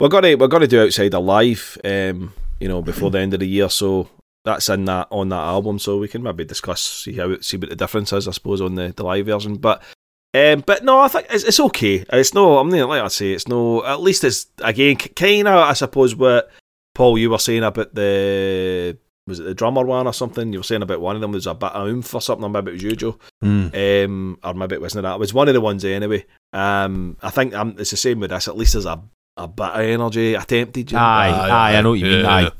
we're gonna we're gonna do outside a live, um, you know, before the end of the year. So that's in that on that album. So we can maybe discuss see how see what the difference is, I suppose, on the, the live version. But um, but no, I think it's, it's okay. It's no, I'm not like I say, it's no. At least it's again kind of, I suppose, what Paul you were saying about the was it the drummer one or something? You were saying about one of them was a bit of oomph or something. Or maybe it was you, Joe Mm. um, or maybe it wasn't that. It was one of the ones anyway. Um, I think um, it's the same with this. At least there's a, a bit of energy attempted. You know? Aye, Aye, aye, I know what you yeah, mean. Aye.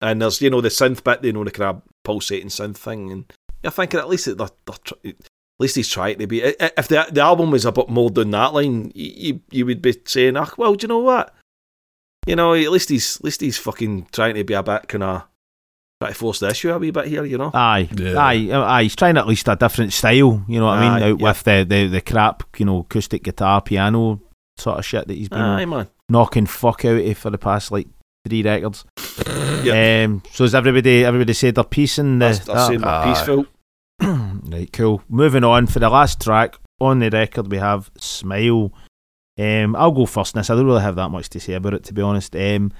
And there's you know the synth bit, you know the kind of pulsating synth thing, and you're thinking at least they're, they're tr- at least he's trying to be. i- i- If the the album was a bit more down that line, you, you you would be saying, "Ah, well, do you know what? You know, at least he's at least he's fucking trying to be a bit kind of trying to force the issue a wee bit here, you know." Aye, Yeah. aye, uh, aye. He's trying at least a different style. You know what I mean? Out yeah. with the, the the crap, you know, acoustic guitar, piano sort of shit that he's been Aye, man. knocking fuck out of for the past like three records. Yeah. Um, so has everybody everybody said their piece in the That's, that's saying Aye. my peaceful. right, cool. Moving on for the last track on the record, we have "Smile." Um, I'll go first. in This I don't really have that much to say about it, to be honest. Um,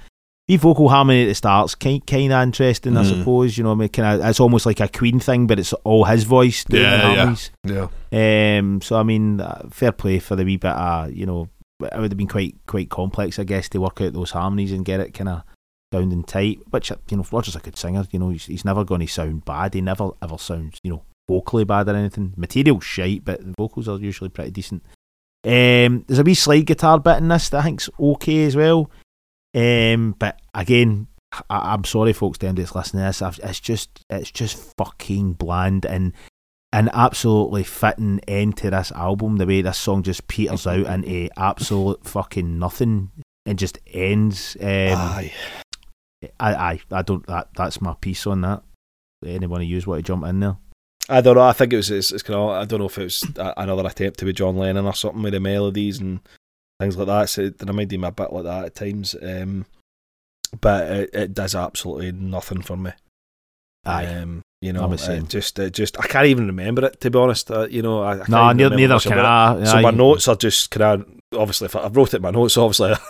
the vocal harmony at the start's kind kind of interesting, I Mm. suppose. You know, I mean, kind of it's almost like a Queen thing, but it's all his voice doing Yeah, the yeah. harmonies. Yeah. Um, so I mean, uh, fair play for the wee bit. Uh, you know, it would have been quite quite complex, I guess, to work out those harmonies and get it kind of sounding tight. Which you know, Roger's a good singer. You know, he's, he's never going to sound bad. He never ever sounds you know vocally bad or anything. Material shite, but the vocals are usually pretty decent. Um, there's a wee slide guitar bit in this that I think's okay as well. Um, but again, I, am sorry, folks, to that's listening to this. I've, it's just, it's just fucking bland and an absolutely fitting end to this album. The way this song just peters out into absolute fucking nothing and just ends. Um, aye. I, I, I don't. That that's my piece on that. Anyone who use want to jump in there? I don't know. I think it was. It's, it's kind of. I don't know if it was another attempt to be John Lennon or something with the melodies and things like that. So it reminded me a bit like that at times. Um, but it, it, does absolutely nothing for me. Aye. Um, you know, it just, it just, I can't even remember it to be honest. Uh, you know, I, I no, neither, neither can I. So my notes are just kind of obviously. If I, have wrote it in my notes, obviously,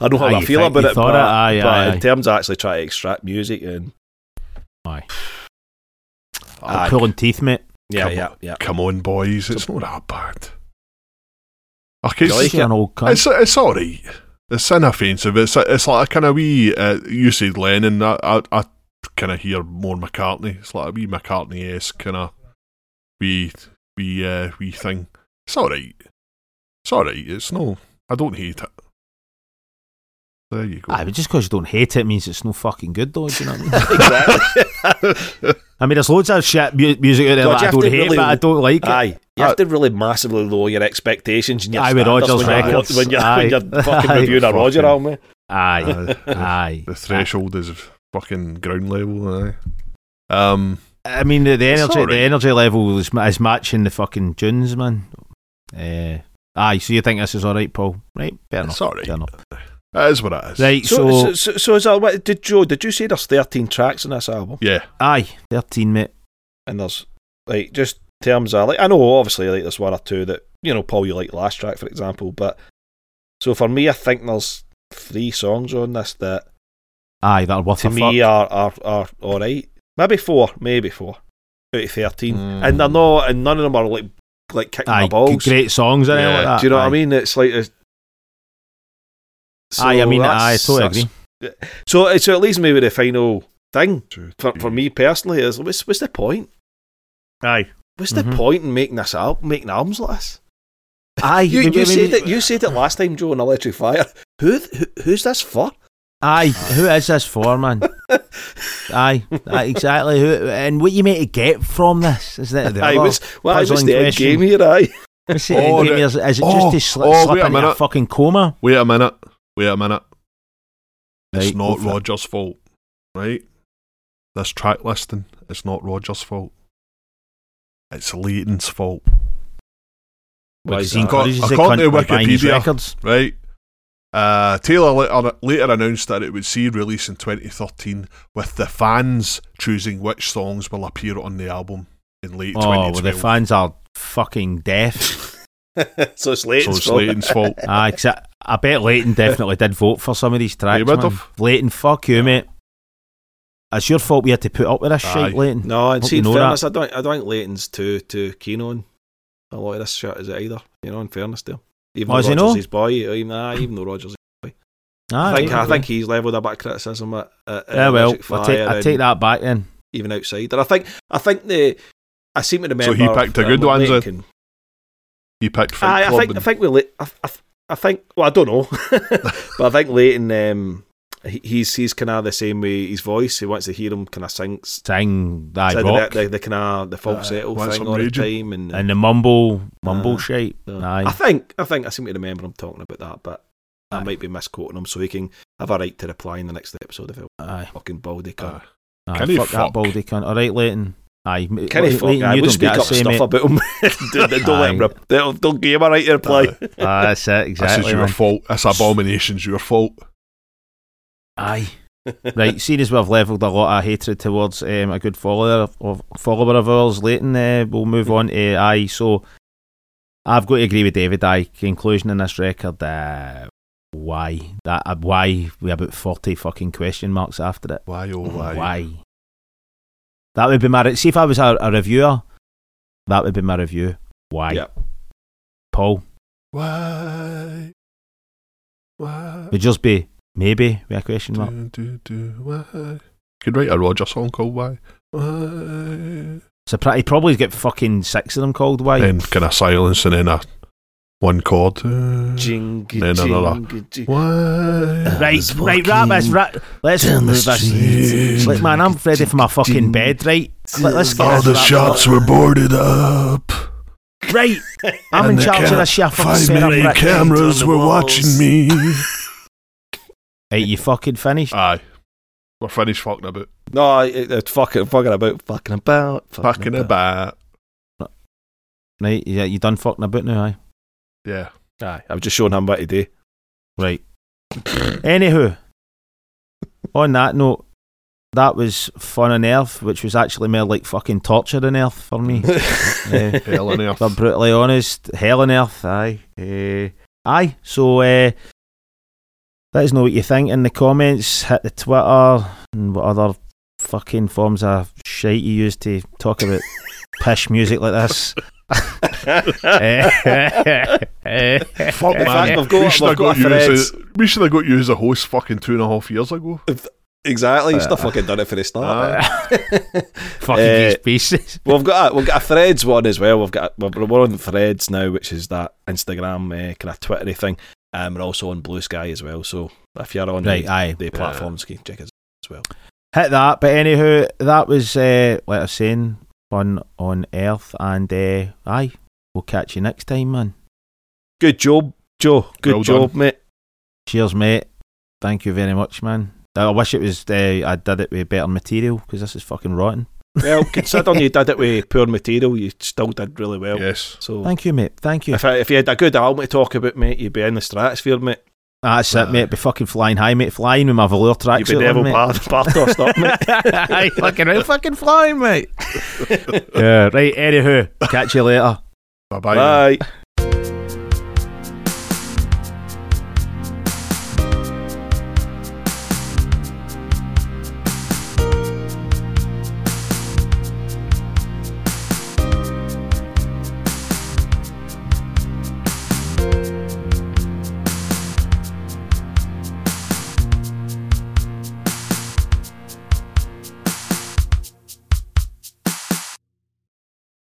I know how aye, I feel about it. But, it? Aye, but aye, in terms of actually trying to extract music and aye, aye. pulling teeth, mate. Yeah, come yeah, on, yeah. Come on, boys, it's not that bad. Okay, it's, like an old it's, it's all right. It's inoffensive. It's it's like a kind of wee. Uh, you said Lennon. I I, I kind of hear more McCartney. It's like a wee McCartney esque kind of wee wee uh, wee thing. It's all right. It's all right. It's no. I don't hate it. There you go. Aye, but just because you don't hate it means it's no fucking good, though. Do you know what I mean? exactly. I mean, there's loads of shit mu- music out there God, that I don't hate, really, but I don't like aye, it. You have to really massively lower your expectations and your aye, with Roger's when records. You're, when you're, aye. when you're fucking aye. reviewing a Roger album. Aye, aye. The threshold is fucking ground level. Aye. Um, I mean, the, the energy, right. the energy level is, is matching the fucking tunes, man. Uh, aye, so you think this is all right, Paul? Right, fair enough. Sorry, fair enough. That is what it is. Right, so so, so, so is that what did Joe? Did you say there's thirteen tracks in this album? Yeah. Aye, thirteen, mate. And there's like just terms of like I know obviously like there's one or two that you know Paul you like the last track for example, but so for me I think there's three songs on this that aye that are worth to me are, are are all right. Maybe four, maybe four out of thirteen, mm. and they're not, and none of them are like like kicking aye, my balls. Great songs, yeah. like that. Do you know aye. what I mean? It's like so aye, I mean, I totally agree. So, so it leaves me with the final thing for, for me personally is what's, what's the point? Aye, what's mm-hmm. the point in making this album, making albums like this? Aye, you, you said it. You said it last time, Joe, on Electric Fire. Who, who who's this for? Aye, who is this for, man? aye, aye, exactly. Who, and what you meant to get from this is that the aye, other was, well, was the end game here, aye. What's the oh, end game? Is, is it oh, just to sli- oh, slip into a fucking coma? Wait a minute. Wait a minute. It's right, not Roger's fault, right? This track listing, it's not Roger's fault. It's Leighton's fault. Because he got, according to Wikipedia, right? Uh, Taylor later announced that it would see release in 2013, with the fans choosing which songs will appear on the album in late oh, 2012. Well, the fans are fucking deaf. so it's Layton's so it's Layton's fault. Ah, I bet Layton definitely did vote for some of these tracks. He would have. Layton, fuck you, mate. It's your fault we had to put up with this Aye. shit, Layton. No, and see, in fairness, I don't, I don't think Layton's too too keen on a lot of this shit, is it either? You know, in fairness, there. Even oh, though Roger's his boy, even, nah, even though Roger's his boy. Ah, I think I think he's levelled a bit of criticism at, at yeah, well, I take, I take that back then. Even outside, and I think I think the I seem to remember. So he picked a good one, then. He picked. Fight I, I think I think we. I, I, I think. Well, I don't know, but I think Layton. Um, he's he's kind of the same way his voice. He wants to hear him kind of sing, sing that rock. the, the, the kind of the falsetto uh, thing all the time, and and the mumble mumble uh, shape. Uh, I think I think I seem to remember him talking about that, but Aye. I might be misquoting him, so he can have a right to reply in the next episode if it Aye. fucking baldy cunt. Aye, Can fuck, fuck that baldy cunt. All right, Layton. Aye, Kenny fuck, Leighton, I would speak up stuff mate. about him. don't, don't let him. Don't, don't give him a right to reply. Uh, uh, that's it. Exactly. This is your fault. This abomination's your fault. Aye. right, seeing as we've levelled a lot of hatred towards um, a good follower of follower of ours, Leighton, uh, we'll move on to aye. So I've got to agree with David. Aye, conclusion in this record. Uh, why that? Uh, why we have about forty fucking question marks after it? Why oh why? Why? That would be my. See if I was a, a reviewer, that would be my review. Why? Yep. Paul. Why? Why? Would just be Maybe with a question mark. Do, do, do, why? Could write a Roger song called Why. Why? So pra- he probably get fucking six of them called why. Then kind of silence and then a one chord. Uh, Jing, Then another. jing, jing. Why? Right, right, wrap this, right, let's down the move this. Like, man, I'm ready for my fucking bed, right? Let, us get All this the wrapped shops up. were boarded up. Right, I'm and in charge ca- of this shit. Five Fucking million right. cameras were watching me. Right, you fucking finished? Aye. We're finished fucking about. No, it, it's fucking, fucking about, fucking about, Fucking about. Right, yeah, you done fucking about now, aye? Yeah. Aye, I was just showing him what to do. Right. Anywho, on that note, that was fun on Earth, which was actually more like fucking torture on Earth for me. Eh, Hell on if I'm brutally honest, hell on earth, aye. Eh, aye, so uh, let us know what you think in the comments. Hit the Twitter and what other fucking forms of shite you use to talk about pish music like this. Eh, Fuck In man. fact, we've got- we should we've got got you as a, we should have got you as a host fucking two and a half years ago. exactly, you Uh, still fucking done it for the start. fucking Eh, use pieces. We've got a, we've got a Threads one as well. We've got we're, we're on Threads now, which is that Instagram uh, kind of Twittery thing. Um, we're also on Bluesky as well. So if you're on Right, the, aye. the platforms, you can check us as well. hit that. But anywho, that was uh, like I was saying, fun on Earth, and uh, aye, we'll catch you next time, man. Good job, Joe. Good Well job, mate. Cheers, mate. Thank you very much, man. I wish it was uh, I did it with better material because this is fucking rotten. Well, considering you did it with poor material, you still did really well. Yes. So Thank you, mate. Thank you. if I, if you had a good album to talk about, mate, you'd be in the stratosphere, mate. That's it, mate. Be fucking flying high, mate. Flying with my velour You'd be tracksuit Devil on, mate. Bar- Bartos up, mate. Aye, fucking, right, fucking flying, mate. yeah, right. Anywho, catch you later. Bye bye. Bye.